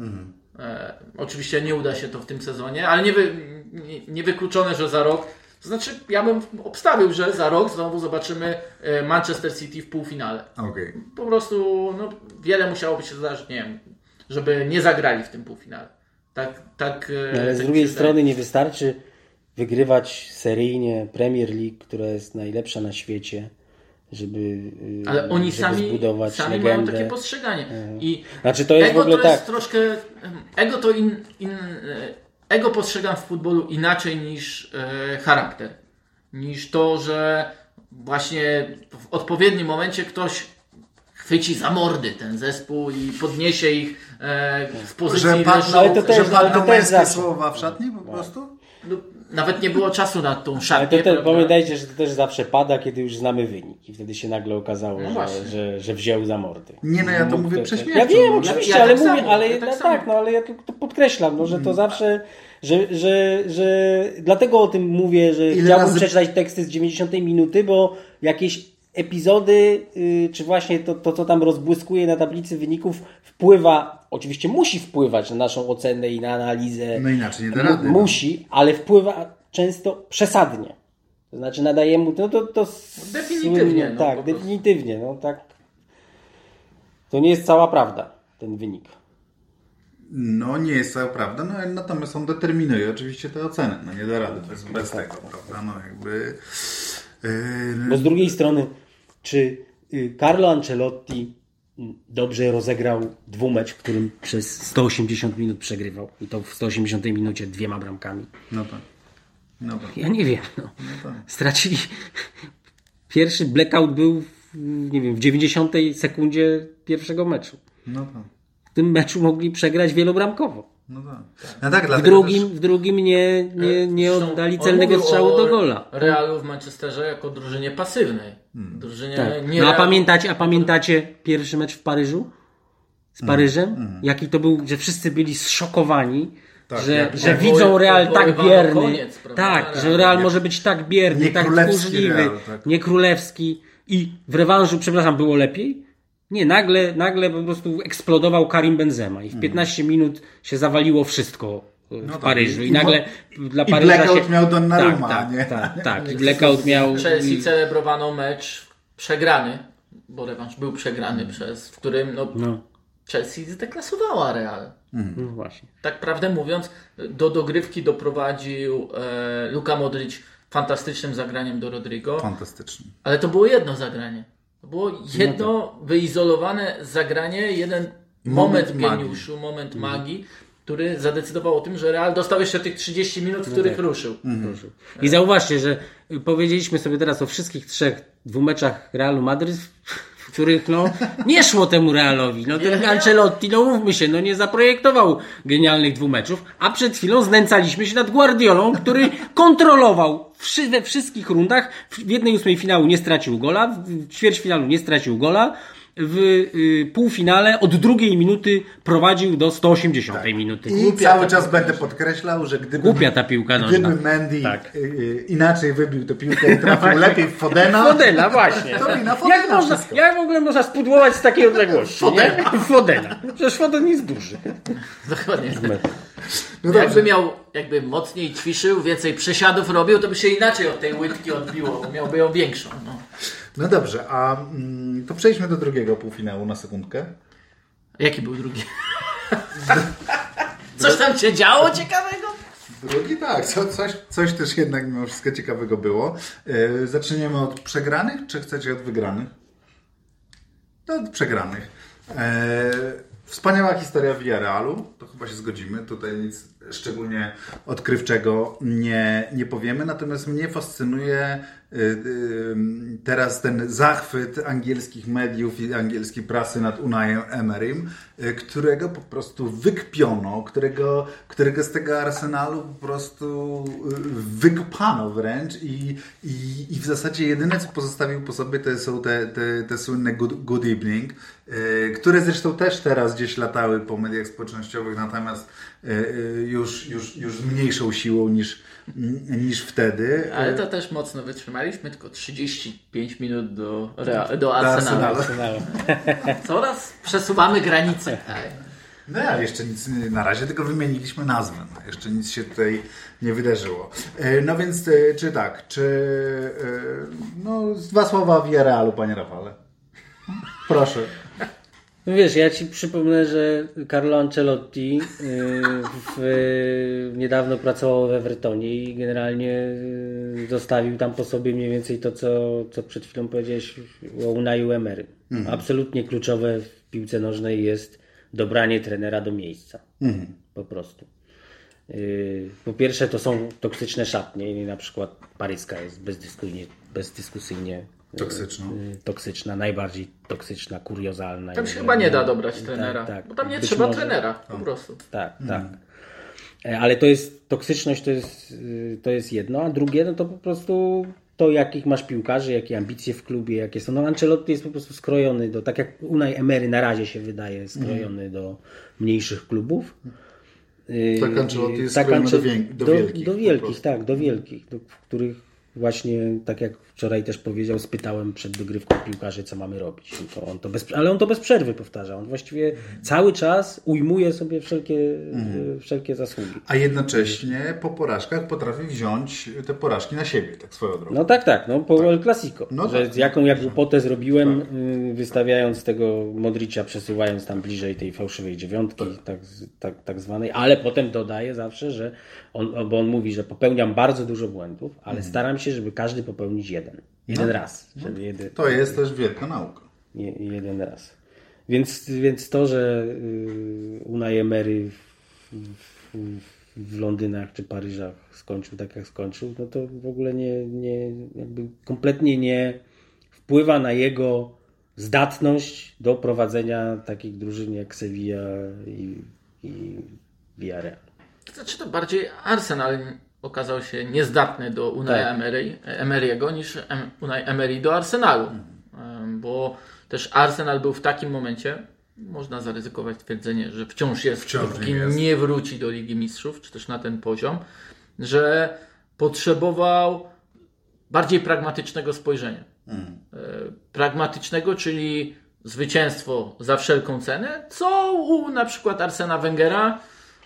E, oczywiście nie uda się to w tym sezonie, ale nie, wy, nie, niewykluczone, że za rok. To znaczy, ja bym obstawił, że za rok znowu zobaczymy e, Manchester City w półfinale. Okej. Po prostu no, wiele musiałoby się zdarzyć, nie wiem, żeby nie zagrali w tym półfinale. Tak, tak. e, No, ale z tak drugiej strony nie wystarczy wygrywać seryjnie Premier League, która jest najlepsza na świecie, żeby, yy, Ale oni żeby sami, zbudować sami mają legendę. takie postrzeganie. I Znaczy to jest ego w ogóle to jest tak. troszkę. Ego to in, in, ego postrzegam w futbolu inaczej niż e, charakter. Niż to, że właśnie w odpowiednim momencie ktoś chwyci za mordy ten zespół i podniesie ich e, w pozycji Że padną, ale to też- że ale padną męskie słowa w szatni po prostu? No, nawet nie było czasu na tą Ale szatnię. to te, prawda? pamiętajcie, że to też zawsze pada, kiedy już znamy wynik. I wtedy się nagle okazało, No że, że, że wziął za mordy. Nie, no ja to Mógł mówię prześmiewczo. Ja wiem, no. oczywiście, Ja- ja ale tak mówię, samo, ale ja tak no, tak, no ale ja to, to podkreślam, no, że to zawsze, że, że, że dlatego o tym mówię, że Ile chciałbym razy- przeczytać teksty z 90 minuty, bo jakieś epizody, y, czy właśnie to, to, co tam rozbłyskuje na tablicy wyników, wpływa, oczywiście musi wpływać na naszą ocenę i na analizę. No inaczej nie da rady. no. Musi, ale wpływa często przesadnie. To znaczy nadaje mu to, to, to Definitywnie, słynne- no, tak, definitywnie, no tak. To nie jest cała prawda, ten wynik. No nie jest to prawda, no, natomiast on determinuje oczywiście te oceny. No nie da rady bez, bez tego, prawda? No jakby... Yy, Bo z drugiej strony, czy y, Carlo Ancelotti mm, dobrze rozegrał dwumecz, w którym przez 180 minut przegrywał i to w 180 minucie dwiema bramkami? no tak. No tak. Ja nie wiem. No. tak. Stracili. Pierwszy blackout był, w, nie wiem, w 90 sekundzie pierwszego meczu. No tak. W tym meczu mogli przegrać wielobramkowo. No tak. No tak, W drugim, też- w drugim nie, nie, nie Zresztą oddali on celnego strzału do gola. Realu w Manchesterze jako drużynie pasywnej. Drużynie Tak. nie No a pamiętacie, a pamiętacie pierwszy mecz w Paryżu? Z Paryżem? Mm, Jaki to był, że wszyscy byli zszokowani, Tak, że, jak że odwoły- widzą Real tak bierny. koniec, prawda, tak, Real. że Real Nie- może być tak bierny, nie tak tchórzliwy, tak. nie królewski. I w rewanżu, przepraszam, było lepiej? Nie, nagle, nagle po prostu eksplodował Karim Benzema i w 15 minut się zawaliło wszystko w Mm. tak. Paryżu. I, I- nagle dla i Paryża blackout się... miał Donnarumma, tak, nie? tak, tak, tak. I blackout miał... Chelsea celebrowano mecz przegrany, bo rewanż był przegrany przez, w którym no, No, Chelsea zdeklasowała Real. no właśnie. Tak prawdę mówiąc, do dogrywki doprowadził e, Luka Modric fantastycznym zagraniem do Rodrigo, Fantastycznie. ale to było jedno zagranie. To było jedno wyizolowane zagranie, jeden moment, Moment magii. geniuszu, moment magii, który zadecydował o tym, że Real dostał jeszcze tych 30 minut, w których ruszył. Proszę. I zauważcie, że powiedzieliśmy sobie teraz o wszystkich trzech dwumeczach Realu Madryt, których no, nie szło temu Realowi. No, ten Ancelotti, no mówmy się, no nie zaprojektował genialnych dwumeczów, a przed chwilą znęcaliśmy się nad Guardiolą, który kontrolował we wszystkich rundach. W jednej ósmej finału nie stracił gola, w ćwierćfinalu nie stracił gola, w y, półfinale od drugiej minuty prowadził do 180 minuty. I Głupia cały czas piłka. będę podkreślał, że gdyby, Głupia ta piłka nożna. gdyby Mendy Tak. y, y, inaczej wybił tę piłkę i trafił lepiej w Fodena, Fodena, właśnie. to wina Fodena Jak, można, jak w ogóle można spudłować z takiej odległości? Fodena. Nie? Fodena. Przecież Foden jest duży. Dokładnie. No Jakby dobrze. miał, jakby mocniej ćwiczył, więcej przysiadów robił, to by się inaczej od tej łydki odbiło, bo miałby ją większą. No. No dobrze, a mm, to przejdźmy do drugiego półfinału na sekundkę. Jaki był drugi? Coś tam się działo ciekawego? Drugi tak, co, coś, coś też jednak mimo wszystko ciekawego było. Yy, zaczniemy od przegranych, czy chcecie od wygranych? No, od przegranych. E, wspaniała historia Villarrealu, to chyba się zgodzimy. Tutaj nic szczególnie odkrywczego nie, nie powiemy. Natomiast mnie fascynuje y, y, teraz ten zachwyt angielskich mediów i angielskiej prasy nad Unajem Emerym, y, którego po prostu wykpiono, którego, którego z tego arsenalu po prostu wykopano wręcz i, i, i w zasadzie jedyne co pozostawił po sobie to są te, te, te słynne good, good evening, które zresztą też teraz gdzieś latały po mediach społecznościowych, natomiast już, już, już z mniejszą siłą niż, niż wtedy. Ale to też mocno wytrzymaliśmy, tylko 35 minut do, do Arsenalu. Arsenalu. Coraz przesuwamy granice. No ale jeszcze nic, na razie tylko wymieniliśmy nazwę. Jeszcze nic się tutaj nie wydarzyło. No więc, czy tak, czy no, dwa słowa o Villarrealu, panie Rafale. Proszę. No wiesz, ja ci przypomnę, że Carlo Ancelotti yy, w, yy, niedawno pracował w Evertonie i generalnie yy, zostawił tam po sobie mniej więcej to, co, co przed chwilą powiedziałeś o Unaju Emery. Absolutnie kluczowe w piłce nożnej jest dobranie trenera do miejsca. Po prostu. Po pierwsze to są toksyczne szatnie i na przykład paryska jest bezdyskusyjnie, bezdyskusyjnie yy, Toksyczną. yy, toksyczna, najbardziej toksyczna, kuriozalna. Tam się chyba nie da dobrać trenera, tak. bo tam nie Być trzeba może. trenera, po prostu. Tak, tak. E, Ale to jest, toksyczność to jest, y, to jest jedno, a drugie no to po prostu to, jakich masz piłkarzy, jakie ambicje w klubie, jakie są. No Ancelotti jest po prostu skrojony do, tak jak Unai Emery na razie się wydaje, skrojony do mniejszych klubów. Y, Tak Ancelotti jest tak skrojony do wiek- do do, wielkich Do po wielkich, tak, do wielkich, do, w których właśnie, tak jak wczoraj też powiedział, spytałem przed dogrywką piłkarzy, co mamy robić. I To on to bez, ale on to bez przerwy powtarza. On właściwie cały czas ujmuje sobie wszelkie, e, wszelkie zasługi. A jednocześnie po porażkach potrafi wziąć te porażki na siebie, tak swoją drogą. No tak, tak, no po El Clasico. No że tak. jaką ja głupotę zrobiłem, y, wystawiając tego Modricza, przesuwając tam bliżej tej fałszywej dziewiątki, tak, z- tak, tak zwanej, ale potem dodaje zawsze, że on, bo on mówi, że popełniam bardzo dużo błędów, ale Mhm. staram się, żeby każdy popełnić jeden. Jeden No. raz. Żeby jeden, To jest też wielka nauka. je, jeden raz. Więc, więc to, że y, Unai Emery w, w, w Londynach czy Paryżach skończył tak, jak skończył, no to w ogóle nie, nie jakby kompletnie nie wpływa na jego zdatność do prowadzenia takich drużyn jak Sevilla i, i Villarreal. Znaczy to bardziej Arsenal okazał się niezdatny do Unai Tak. Emery, Emery'ego niż Em- Unai Emery do Arsenalu. Em, Bo też Arsenal był w takim momencie, można zaryzykować twierdzenie, że wciąż jest, Wciąż nie jest. nie wróci do Ligi Mistrzów, czy też na ten poziom, że potrzebował bardziej pragmatycznego spojrzenia. E, Pragmatycznego, czyli zwycięstwo za wszelką cenę, co u na przykład Arsena Wengera,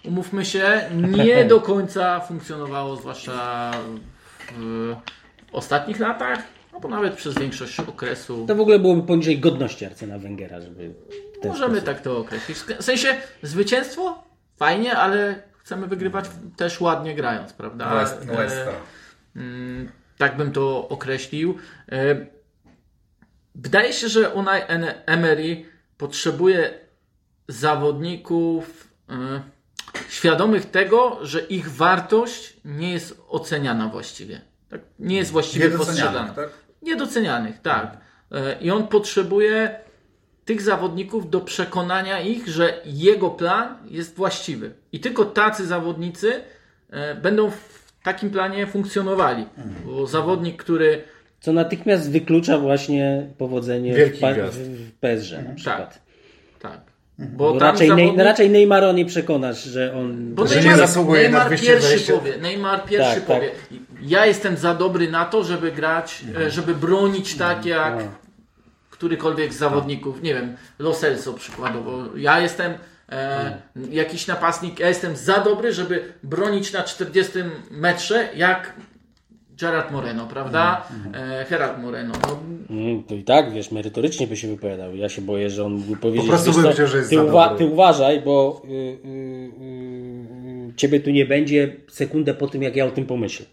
umówmy się, nie do końca funkcjonowało, zwłaszcza w ostatnich latach, albo nawet przez większość okresu. To w ogóle byłoby poniżej godności Arsena Wengera, żeby Możemy sposób. tak to określić. W sensie zwycięstwo fajnie, ale chcemy wygrywać też ładnie grając, prawda? West, E, Westa. Mm, tak bym to określił. E, Wydaje się, że Unai Emery potrzebuje zawodników e, świadomych tego, że ich wartość nie jest oceniana właściwie. Tak? Nie jest właściwie postrzegana. Niedocenianych, tak? Niedocenianych, tak. E, I on potrzebuje tych zawodników do przekonania ich, że jego plan jest właściwy. I tylko tacy zawodnicy e, będą w takim planie funkcjonowali. Bo zawodnik, który Co natychmiast wyklucza właśnie powodzenie Wielkich w, pa- gwiazd. w, w PSG na przykład. tak. Bo, Bo tam raczej, zawodnik, Ney, raczej Neymara nie przekonasz, że on... bo że nie Neymar, zasługuje na Neymar 220. pierwszy powie, Neymar pierwszy Tak, tak. powie, ja jestem za dobry na to, żeby grać, e, żeby bronić tak jak którykolwiek z zawodników, nie wiem, Lo Celso przykładowo. Ja jestem e, jakiś napastnik, ja jestem za dobry, żeby bronić na 40 metrze jak Gerard Moreno, prawda? Gerard Moreno. No, Mm, To i tak, wiesz, merytorycznie by się wypowiadał. Ja się boję, że on mógł powiedzieć... prostu wiesz by co, powiedział, że jest ty, za uwa- dobry. ty uważaj, bo y, y, y, y, ciebie tu nie będzie sekundę po tym, jak ja o tym pomyślę.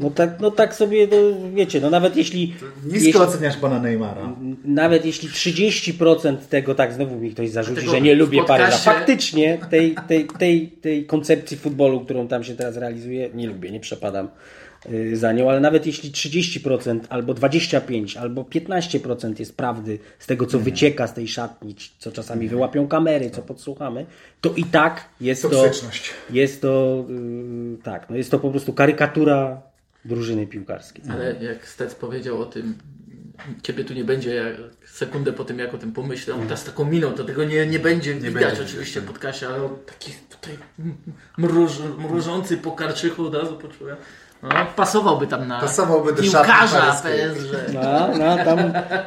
No tak, no tak sobie, no, wiecie, no nawet jeśli... Nisko jeśli oceniasz pana Neymara. nawet jeśli 30% tego, tak znowu mi ktoś zarzuci, że nie lubię Paryża. Faktycznie tej, tej, tej, tej koncepcji futbolu, którą tam się teraz realizuje, nie lubię, nie przepadam y, za nią, ale nawet jeśli 30% albo 25% albo 15% jest prawdy z tego, co wycieka z tej szatni, co czasami wyłapią kamery, co podsłuchamy, to i tak jest to, jest to y, tak, no jest to po prostu karykatura drużyny piłkarskiej. ale jak Stec powiedział o tym, ciebie tu nie będzie, jak sekundę po tym, jak o tym pomyślę, on teraz taką miną, to tego nie, nie będzie widać będzie. oczywiście pod Kasie, ale on taki tutaj mruż, mrużący po karczychu od razu poczułem. No, pasowałby tam na Pasowałby do piłkarza. PSG. No, no, tam,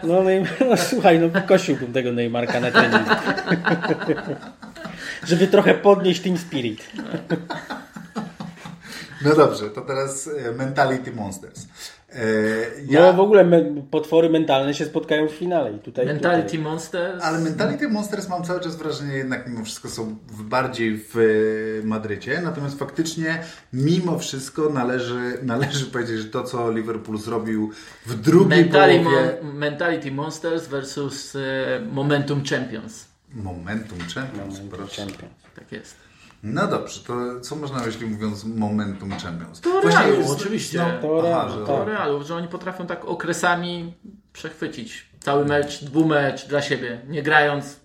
no, Neym- no słuchaj, no kosiłbym tego Neymarka na treningu. Żeby trochę podnieść team spirit. No dobrze, to teraz e, Mentality Monsters. E, Ja... No w ogóle me, potwory mentalne się spotkają w finale i tutaj... Mentality tutaj. Monsters. ale Mentality Monsters mam cały czas wrażenie, jednak mimo wszystko są w, bardziej w e, Madrycie. Natomiast faktycznie, mimo wszystko należy, należy powiedzieć, że to, co Liverpool zrobił w drugiej Mentality, połowie... Mon- Mentality Monsters versus Momentum Champions. Momentum Champions, Momentum proszę. Champions. Tak jest. No dobrze, to co można na myśli mówiąc Momentum Champions? To Realu, jest- oczywiście. To aha, Realu, że, tak. To Realu, że oni potrafią tak okresami przechwycić cały mecz, dwumecz dla siebie, nie grając,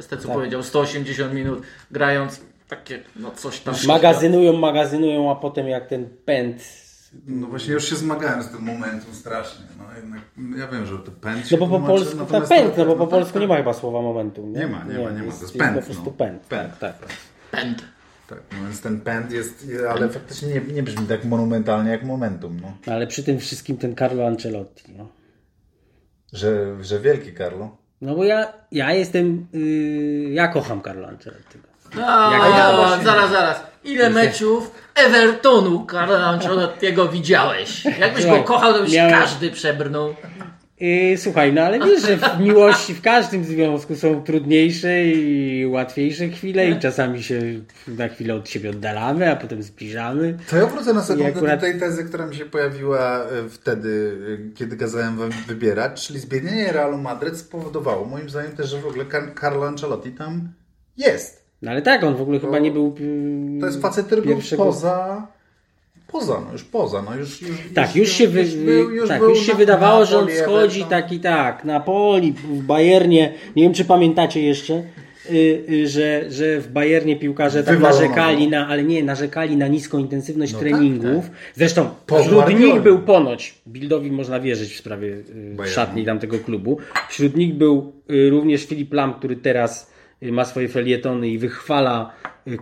Stecu Tak. powiedział, 180 minut, grając takie, no coś tam. Magazynują, magazynują, a potem jak ten pęd... No właśnie już się zmagałem z tym momentum strasznie. No jednak ja wiem, że to pęd No bo po tłumaczy, polsku, no pęd, to- no bo po tak, polsku tak. nie ma chyba słowa momentum. Nie, Nie ma, nie ma, nie ma, jest, to jest jest pęd, po prostu no. pęd. Pęd. Tak, tak. Pęd. Tak. No więc ten pęd jest, ale faktycznie nie, nie brzmi tak monumentalnie jak momentum, no. Ale przy tym wszystkim ten Carlo Ancelotti. No, Że, że wielki Carlo. no bo ja, ja jestem. Yy, ja kocham Carlo Ancelottiego. A, ja właśnie- zaraz, zaraz. Ile meczów Evertonu Carlo Ancelottiego widziałeś? Jakbyś go kochał, to byś miałem- każdy przebrnął. Yy, słuchaj, no ale wiesz, że w miłości w każdym związku są trudniejsze i łatwiejsze chwile i czasami się na chwilę od siebie oddalamy, a potem zbliżamy. To ja wrócę na sekundę akurat- do tej tezy, która mi się pojawiła e, wtedy, e, kiedy kazałem wam wybierać, czyli zbiednienie Realu Madryt spowodowało moim zdaniem też, że w ogóle Car- Carlo Ancelotti tam jest. No ale tak, on w ogóle chyba nie był. To jest facet, który był poza... Poza, no już poza, no już... już Tak, już się, wy, już był- już tak, już się na- wydawało, że on schodzi Everton. taki tak, Napoli, w Bayernie, nie wiem czy pamiętacie jeszcze, y, y, że, że w Bayernie piłkarze tak Wywalono narzekali na, ale nie, narzekali na niską intensywność No treningów. Zresztą Po wśród Guardioli. nich był ponoć, Bildowi można wierzyć w sprawie y, szatni tamtego klubu, wśród nich był y, również Filip Lam, który teraz ma swoje felietony i wychwala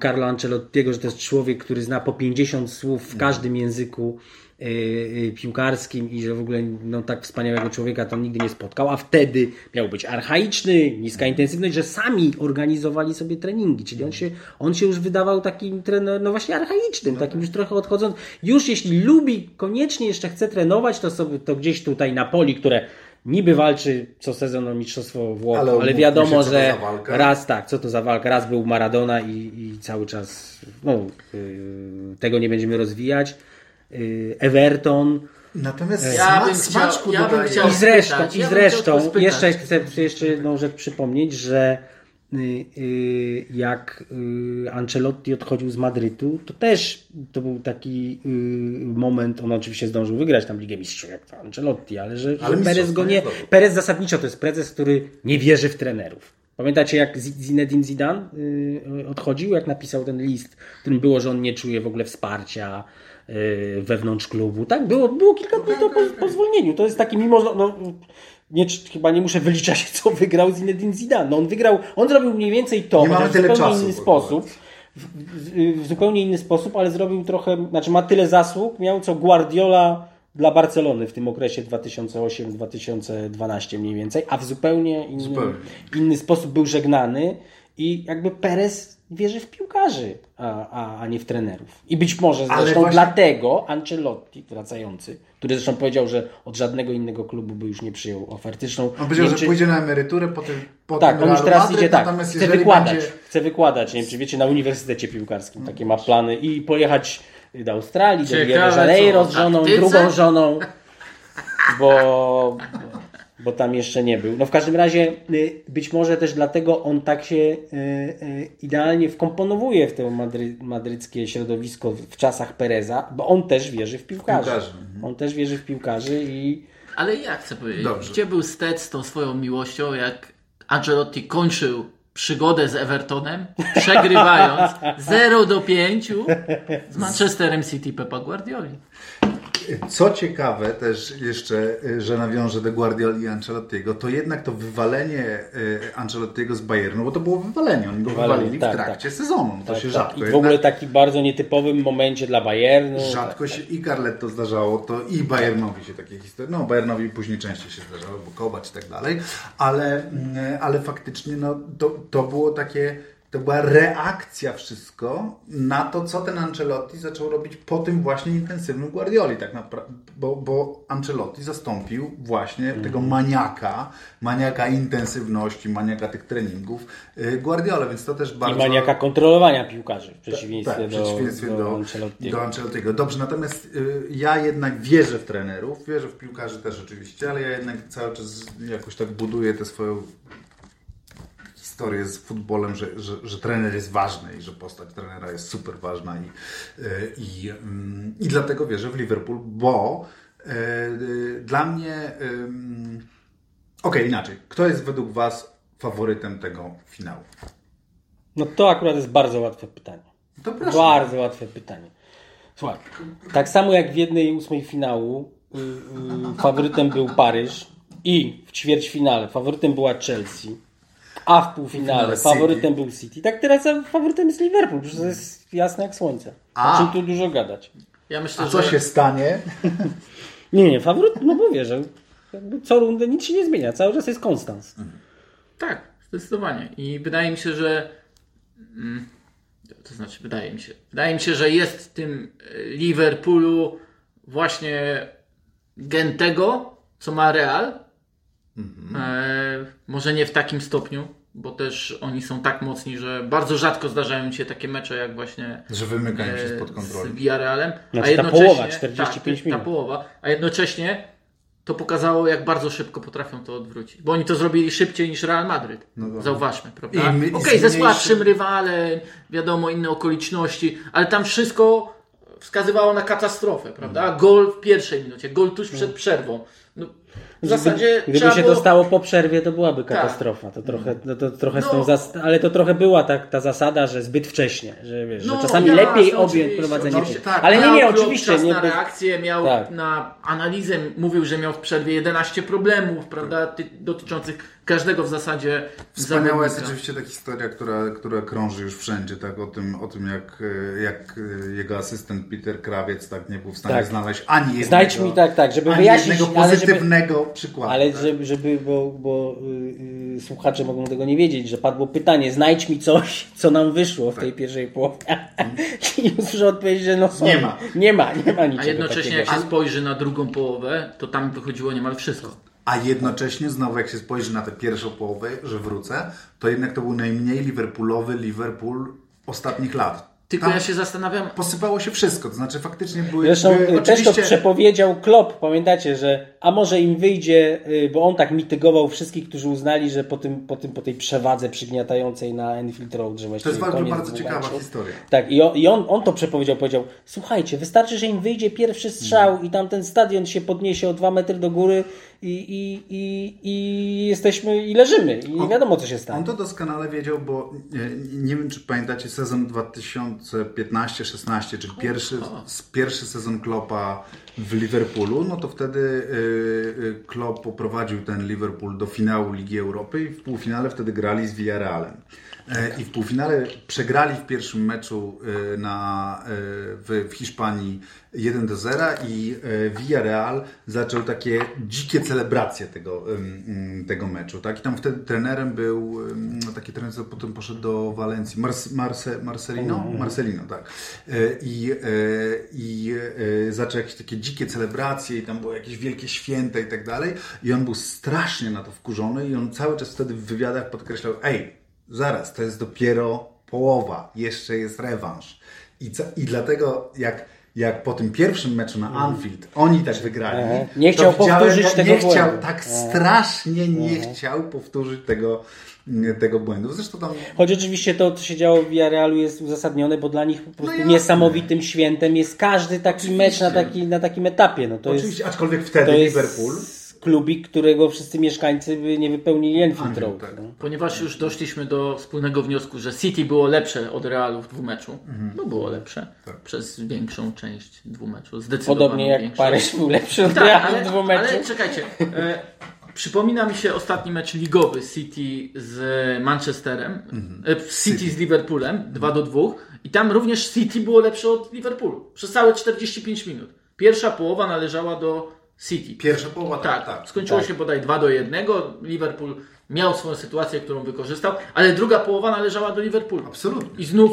Carlo Ancelottiego, że to jest człowiek, który zna po 50 słów w każdym języku y, y, piłkarskim i że w ogóle no, tak wspaniałego człowieka to nigdy nie spotkał, a wtedy miał być archaiczny, niska intensywność, że sami organizowali sobie treningi, czyli on się, on się już wydawał takim trenerem, no właśnie archaicznym, takim już trochę odchodząc. Już jeśli lubi, koniecznie jeszcze chce trenować, to sobie to gdzieś tutaj na poli, które niby walczy co sezon o Mistrzostwo Włoch, Ale ale, wiadomo, się, że raz tak, co to za walka, raz był Maradona i, i cały czas no, yy, tego nie będziemy rozwijać. Yy, Everton. Natomiast Ja sma- bym smaczku chciał- ja bym chciał- I zresztą, spytać, i ja bym zresztą chciał spytać. jeszcze chcę jeszcze jedną rzecz przypomnieć, że y, y, jak y, Ancelotti odchodził z Madrytu, to też to był taki y, moment, on oczywiście zdążył wygrać tam Ligę Mistrzów, jak to Ancelotti, ale że, że Ale Perez mistrzostwo go nie. Perez zasadniczo to jest prezes, który nie wierzy w trenerów. Pamiętacie jak Zinedine Zidane y, odchodził, jak napisał ten list, w którym było, że on nie czuje w ogóle wsparcia y, wewnątrz klubu. Tak, było, było kilka dni to po, po zwolnieniu. To jest taki mimo, no, no, nie, chyba nie muszę wyliczać, co wygrał Zinedine Zidane. No, on wygrał, on zrobił mniej więcej to, Nie w zupełnie czasu, inny sposób. W, w, w zupełnie inny sposób, ale zrobił trochę, znaczy ma tyle zasług, miał co Guardiola dla Barcelony w tym okresie 2008-2012 mniej więcej, a w zupełnie inny, Zupełnie. inny sposób był żegnany i jakby Perez wierzy w piłkarzy, a, a, a nie w trenerów. I być może zresztą właśnie- dlatego Ancelotti, wracający, który zresztą powiedział, że od żadnego innego klubu by już nie przyjął oferty. Zresztą On powiedział, wiem, że czy- pójdzie na emeryturę po tym po tak, tym on już teraz Madryt, idzie tak, chce wykładać, będzie- chce wykładać, nie wiem czy wiecie, na Uniwersytecie Piłkarskim takie ma plany i pojechać do Australii, do Rio Ciekawe, de Janeiro co, z żoną, drugą żoną, bo, bo tam jeszcze nie był. No w każdym razie y, być może też dlatego on tak się y, y, idealnie wkomponowuje w to madry, madryckie środowisko w czasach Pereza, bo on też wierzy w piłkarzy. Piłkarzy, On też wierzy w piłkarzy i Ale ja chcę powiedzieć, Dobrze. gdzie był Stec z tą swoją miłością, jak Ancelotti kończył przygodę z Evertonem, przegrywając 0 do 5 z Manchesterem City Pepa Guardioli. Co ciekawe też jeszcze, y, że nawiążę do Guardioli i Ancelottiego, to jednak to wywalenie y, Ancelottiego z Bayernu, bo to było wywalenie, oni go wywalili w tak, trakcie sezonu, no to tak, się tak. rzadko I w jednak- ogóle taki bardzo nietypowym momencie dla Bayernu. Rzadko się i Carletto zdarzało, to i Bayernowi się takie historie, no Bayernowi później częściej się zdarzało, bo Kovac i tak dalej, ale, mm, ale faktycznie no, to, to było takie, to była reakcja wszystko na to, co ten Ancelotti zaczął robić po tym właśnie intensywnym Guardioli, tak naprawdę, bo, bo Ancelotti zastąpił właśnie Mhm. tego maniaka, maniaka intensywności, maniaka tych treningów y, Guardiola, więc to też bardzo... I maniaka kontrolowania piłkarzy w przeciwieństwie, Tak, w do, przeciwieństwie do, do, Ancelottiego. do Ancelottiego. Dobrze, natomiast y, ja jednak wierzę w trenerów, wierzę w piłkarzy też oczywiście, ale ja jednak cały czas jakoś tak buduję tę swoją historię z futbolem, że, że, że trener jest ważny i że postać trenera jest super ważna i, y, i, mm, i dlatego wierzę w Liverpool, bo y, y, dla mnie okej, inaczej. Kto jest według Was faworytem tego finału? No to akurat jest bardzo łatwe pytanie. To proszę. Bardzo łatwe pytanie. Słuchaj, tak samo jak w jednej ósmej finału y, y, faworytem był Paryż i w ćwierćfinale faworytem była Chelsea, a w półfinale City. faworytem był City. Tak teraz faworytem jest Liverpool, przecież to jest jasne jak słońce. A. O czym tu dużo gadać. Ja myślę, A co że się stanie? Nie, nie, faworyt, no mówię, że jakby co rundę nic się nie zmienia, cały czas jest konstans. tak, zdecydowanie. I wydaje mi się, że mm, to znaczy wydaje mi się, wydaje mi się, że jest w tym e, Liverpoolu właśnie gen tego, co ma Real. E, może nie w takim stopniu, bo też oni są tak mocni, że bardzo rzadko zdarzają się takie mecze jak właśnie Że wymykają się e, spod z kontroli. Villarrealem. Znaczy ta połowa, 45 tak, minut. Ta połowa, a jednocześnie to pokazało, jak bardzo szybko potrafią to odwrócić. Bo oni to zrobili szybciej niż Real Madryt. No. Zauważmy, prawda? I Okej, i ze słabszym rywalem, wiadomo, inne okoliczności, ale tam wszystko wskazywało na katastrofę, prawda? Mm. Gol w pierwszej minucie, gol tuż przed przerwą. No, w zasadzie Gdyby trzeba się było... to stało po przerwie, to byłaby katastrofa. To trochę, to, to trochę No. zas- ale to trochę była ta, ta zasada, że zbyt wcześnie, że, wiesz, No, że czasami jasne, lepiej objąć prowadzenie. tak. ale nie, nie, oczywiście. czas Nie, na reakcję, miał Tak. na analizę, mówił, że miał w przerwie 11 problemów, prawda, ty, dotyczących każdego w zasadzie Wspaniała jest oczywiście ta historia, która, która krąży już wszędzie, tak, o tym, o tym jak, jak jego asystent Peter Krawiec tak nie był w stanie Tak. znaleźć ani jednego, Znajdź mi tak, tak, żeby wyjaśnić, jednego ale żeby- pozytywnego przykładu. Ale tak? żeby, żeby bo, bo y, y, słuchacze mogą tego nie wiedzieć, że padło pytanie, znajdź mi coś, co nam wyszło w tej pierwszej połowie. I usłyszę odpowiedź, że no są. Nie ma. Nie ma, nie ma niczego A jednocześnie takiego. jak się spojrzy na drugą połowę, to tam wychodziło niemal wszystko. A jednocześnie znowu jak się spojrzy na tę pierwszą połowę, że wrócę, to jednak to był najmniej Liverpoolowy Liverpool ostatnich lat. Tylko Tam ja się zastanawiam, posypało się wszystko, to znaczy faktycznie były, Zresztą były y, też to oczywiście... przepowiedział Klopp, pamiętacie, że a może im wyjdzie, y, bo on tak mitygował wszystkich, którzy uznali, że po, tym, po, tym, po tej przewadze przygniatającej na Enfield Road, że To właściwie jest bardzo, bardzo ciekawa historia. Tak, i on, i on, on to przepowiedział, powiedział, słuchajcie, wystarczy, że im wyjdzie pierwszy strzał i tam ten stadion się podniesie o dwa metry do góry i, i, i, i jesteśmy i leżymy i On- wiadomo, co się stanie. On to doskonale wiedział, bo nie, nie wiem, czy pamiętacie sezon 2015-16, czyli pierwszy, pierwszy sezon Kloppa w Liverpoolu, no to wtedy y, y, Klopp poprowadził ten Liverpool do finału Ligi Europy i w półfinale wtedy grali z Villarrealem. E, I w półfinale przegrali w pierwszym meczu y, na, y, w, w Hiszpanii 1 do 0 i Villarreal zaczął takie dzikie celebracje tego, tego meczu. Tak? I tam wtedy trenerem był ym, taki trener, co potem poszedł do Walencji, Mars, Marce, Marcelino? Marcelino, tak. I, i zaczął jakieś takie dzikie celebracje i tam było jakieś wielkie święta i tak dalej. I on był strasznie na to wkurzony i on cały czas wtedy w wywiadach podkreślał, ej, zaraz, to jest dopiero połowa, jeszcze jest rewanż. I, co, i dlatego jak, jak po tym pierwszym meczu na Anfield oni tak wygrali, Mhm. Nie to chciał powtórzyć jak tego nie chciał, błędu. tak Mhm. strasznie nie chciał powtórzyć tego, tego błędu. Zresztą tam Choć oczywiście to, co się działo w Villarrealu jest uzasadnione, bo dla nich po prostu jasne. niesamowitym świętem jest każdy taki mecz na, taki, na takim etapie. No to oczywiście, jest, aczkolwiek wtedy to jest Klubik, którego wszyscy mieszkańcy by nie wypełnili Enfield Road. tak. No. ponieważ już doszliśmy do wspólnego wniosku, że City było lepsze od Realu w dwumeczu, Mhm. no było lepsze Tak. przez większą część dwumeczu, zdecydowanie Podobnie jak większą. Paryż był lepszy od Tak, Realu ale, w dwóch meczach. ale czekajcie. E, przypomina mi się ostatni mecz ligowy City z Manchesterem, Mhm. e, City z Liverpoolem 2 do 2 i tam również City było lepsze od Liverpoolu przez całe 45 minut. Pierwsza połowa należała do City. pierwsza połowa, tak, Tak, tak. skończyło Tak. się bodaj 2 do 1. Liverpool miał swoją sytuację, którą wykorzystał, ale druga połowa należała do Liverpoolu. Absolutnie. I znów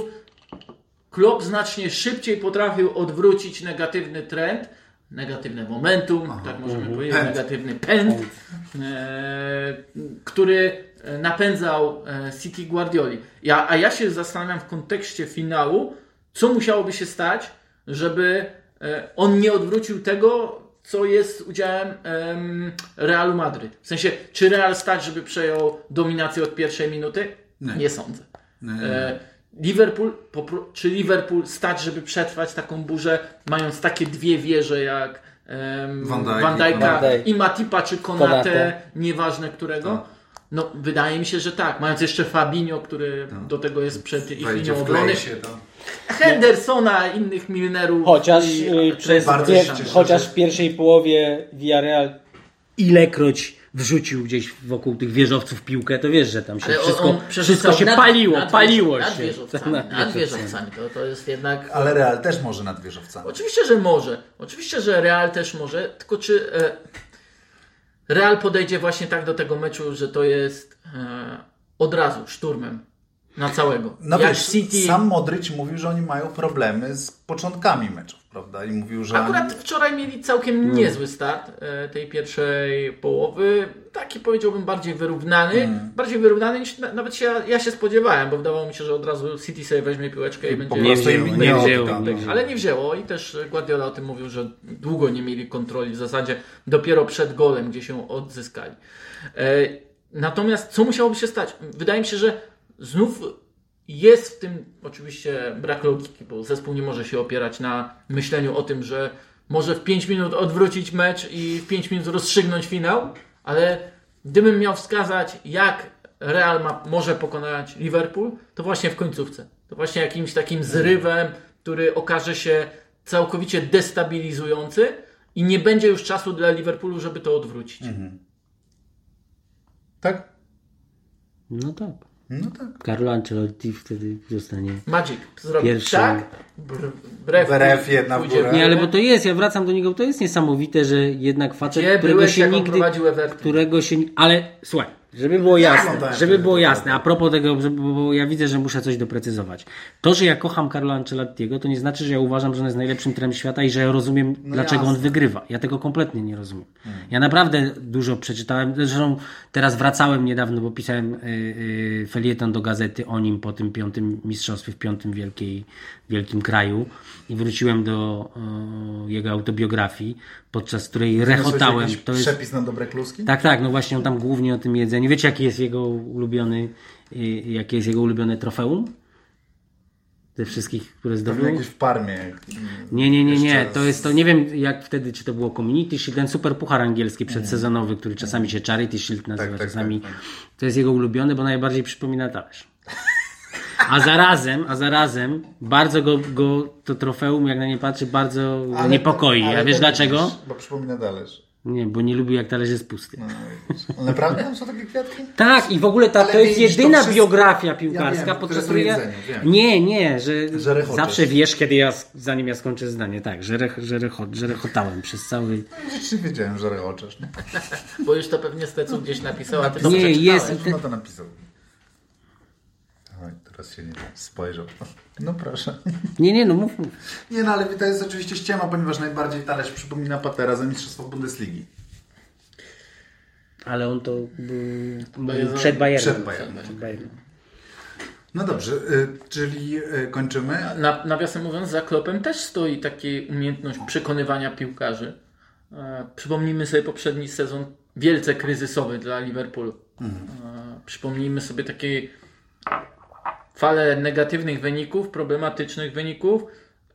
Klopp znacznie szybciej potrafił odwrócić negatywny trend, negatywne momentum, tak możemy powiedzieć, Pęd. negatywny pęd, e, który napędzał e, City Guardioli. Ja, a ja się zastanawiam w kontekście finału, co musiałoby się stać, żeby e, on nie odwrócił tego, co jest udziałem em, Realu Madryt. W sensie, czy Real stać, żeby przejął dominację od pierwszej minuty? Nie, sądzę. E, Liverpool, czy Liverpool stać, żeby przetrwać taką burzę, mając takie dwie wieże jak em, Van Dijk Van Dijk'a i Matipa czy Konate, Konate. nieważne którego. No, wydaje mi się, że tak. Mając jeszcze Fabinho, który do tego jest przed ich linią obrony. się to. Hendersona, innych Milnerów. Chociaż, i- y, przez chociaż że- w pierwszej połowie Villarreal ilekroć wrzucił gdzieś wokół tych wieżowców piłkę, to wiesz, że tam się wszystko, on wszystko się nad- paliło, nad paliło Nad się. wieżowcami, Nad nad wieżowcami. wieżowcami. To, to jest jednak... Ale Real też może nad wieżowcami. Oczywiście, że może. Oczywiście, że Real też może, tylko czy e, Real podejdzie właśnie tak do tego meczu, że to jest e, od razu szturmem na całego. No Jak wiesz, City. sam Modric mówił, że oni mają problemy z początkami meczów, prawda? I mówił, że Akurat oni... wczoraj mieli całkiem niezły start e, tej pierwszej połowy. Taki powiedziałbym bardziej wyrównany. Bardziej wyrównany niż na, nawet się, ja się spodziewałem, bo wydawało mi się, że od razu City sobie weźmie piłeczkę i po będzie. Prostu wzięło, nie wzięło, Tak, nie wzięło. Ale nie wzięło i też Guardiola o tym mówił, że długo nie mieli kontroli, w zasadzie dopiero przed golem, gdzie się odzyskali. E, Natomiast co musiałoby się stać? Wydaje mi się, że znów jest w tym oczywiście brak logiki, bo zespół nie może się opierać na myśleniu o tym, że może w 5 minut odwrócić mecz i w 5 minut rozstrzygnąć finał, ale gdybym miał wskazać, jak Real ma, może pokonać Liverpool, to właśnie w końcówce. To właśnie jakimś takim zrywem, który okaże się całkowicie destabilizujący i nie będzie już czasu dla Liverpoolu, żeby to odwrócić. Tak? No tak. No tak. Carlo Ancelotti wtedy zostanie... Magic zrobił Pierwszy- tak, br- brew, Brew jedna w górę. Nie, ale bo to jest, ja wracam do niego, to jest niesamowite, że jednak facet, Gdzie którego byłeś, się nigdy... którego się. Ale słuchaj, żeby było jasne, żeby było jasne, a propos tego, bo ja widzę, że muszę coś doprecyzować. To, że ja kocham Carlo Ancelottiego, to nie znaczy, że ja uważam, że on jest najlepszym trenerem świata i że ja rozumiem, dlaczego on jasne. wygrywa. Ja tego kompletnie nie rozumiem. Ja naprawdę dużo przeczytałem, zresztą teraz wracałem niedawno, bo pisałem y, y, felieton do gazety o nim po tym piątym mistrzostwie w piątym wielkiej, wielkim kraju i wróciłem do y, jego autobiografii, podczas której rechotałem. Jakiś To jest, przepis na dobre kluski? tak, tak, no właśnie on tam głównie o tym jedzeniu. Wiecie, jaki jest jego ulubiony, y, jakie jest jego ulubione trofeum? Ze wszystkich, które Pewnie zdobył? jakieś w Parmie. Nie, nie, nie, nie. To jest to, nie wiem jak wtedy, czy to było Community Shield, ten super puchar angielski przedsezonowy, który czasami się Charity Shield nazywa, Tak, tak, czasami. tak, tak. To jest jego ulubiony, bo najbardziej przypomina talerz. A zarazem, a zarazem bardzo go, go to trofeum, jak na nie patrzy, bardzo go niepokoi. ale A wiesz to dlaczego? widzisz, Bo przypomina talerz. Nie, bo nie lubi jak talerz jest pusty. No. Ale naprawdę tam są takie kwiatki? Tak, i w ogóle ta, Ale to jest to jedyna wszystko- biografia Ja piłkarska, wiem, podczas które której ja... Nie, nie, że, Że zawsze wiesz, kiedy ja, zanim ja skończę zdanie, tak, że, rech, że, recho, że rechotałem przez cały... Rzeczywiście wiedziałem, że rechoczesz. No. Bo już to pewnie Stecu gdzieś napisał, a ty to Nie, jest- No to napisał. Teraz się nie spojrzał. No proszę. Nie, nie, no mów, mów. Nie no, ale to jest oczywiście ściema, ponieważ najbardziej talerz przypomina Patera za Mistrzostwo Bundesligi. Ale on to był, przed Bayernem. przed Bayernem. Przed Bayernem. No dobrze, y, czyli y, kończymy. Na, nawiasem mówiąc, za Klopem też stoi taka umiejętność przekonywania piłkarzy. E, przypomnijmy sobie poprzedni sezon wielce kryzysowy dla Liverpoolu. E, przypomnijmy sobie takie fale negatywnych wyników, problematycznych wyników,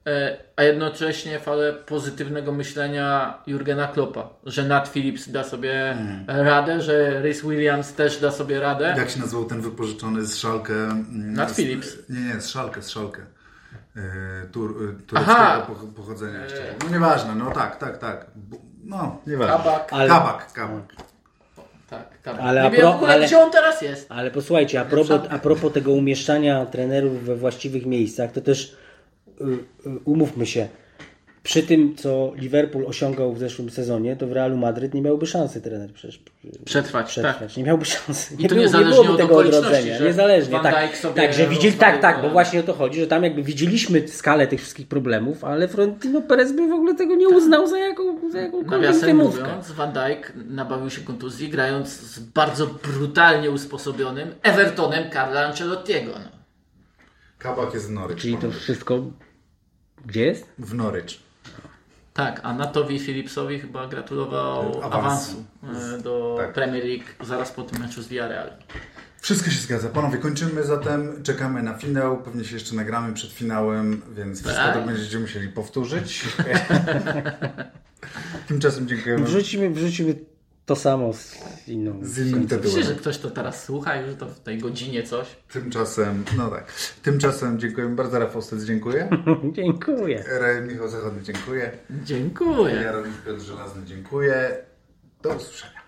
e, a jednocześnie falę pozytywnego myślenia Jurgena Kloppa, że Nat Phillips da sobie radę, że Rhys Williams też da sobie radę. Jak się nazywał ten wypożyczony z Szalkę? mm, Nat z- Phillips. Nie, nie, z Szalkę, z Szalkę. Y, Tur, Aha. tureckiego poch- pochodzenia jeszcze. No nieważne, no tak, tak, tak. No, nieważne. Kabak. Ale- Kabak, kabak. Tak, tak. Ale nie pro- ogóle, ale- gdzie on teraz jest. Ale posłuchajcie, a propos, a propos tego umieszczania trenerów we właściwych miejscach, to też y, y, umówmy się, przy tym, co Liverpool osiągał w zeszłym sezonie, to w Realu Madryt nie miałby szansy trener przecież Przetrwać, przetrwać. tak. Nie miałby szansy. I to było- niezależnie byłoby od tego odrodzenia. że Niezależnie, tak. Sobie Tak, że widzieli, tak, tak, bo właśnie o to chodzi, że tam jakby widzieliśmy skalę tych wszystkich problemów, ale Florentino Perez by w ogóle tego nie uznał za, jaką, za jakąkolwiek Nawiasem wymówkę. mówiąc, Van Dijk nabawił się kontuzji grając z bardzo brutalnie usposobionym Evertonem Carla Ancelottiego. No. Kabak jest w Norwich. Czyli to wszystko gdzie jest? W Norwich. Tak, a Natowi Phillipsowi chyba gratulował Awansu. awansu, e, do Tak. Premier League zaraz po tym meczu z Villarreal. Wszystko się zgadza. Panowie, kończymy zatem. Czekamy na finał. Pewnie się jeszcze nagramy przed finałem, więc wszystko Tak. to będziecie musieli powtórzyć. Tymczasem dziękujemy. Wrzucimy, wrzucimy to samo z inną. Z innym Myślę, że ktoś to teraz słucha i że to w tej godzinie coś. Tymczasem, no tak. Tymczasem dziękujemy bardzo. Rafał Stec, dziękuję. Dziękuję. Re- Michał Zachodny, dziękuję. Dziękuję. Jarosław Piotr Żelazny, dziękuję. Do usłyszenia.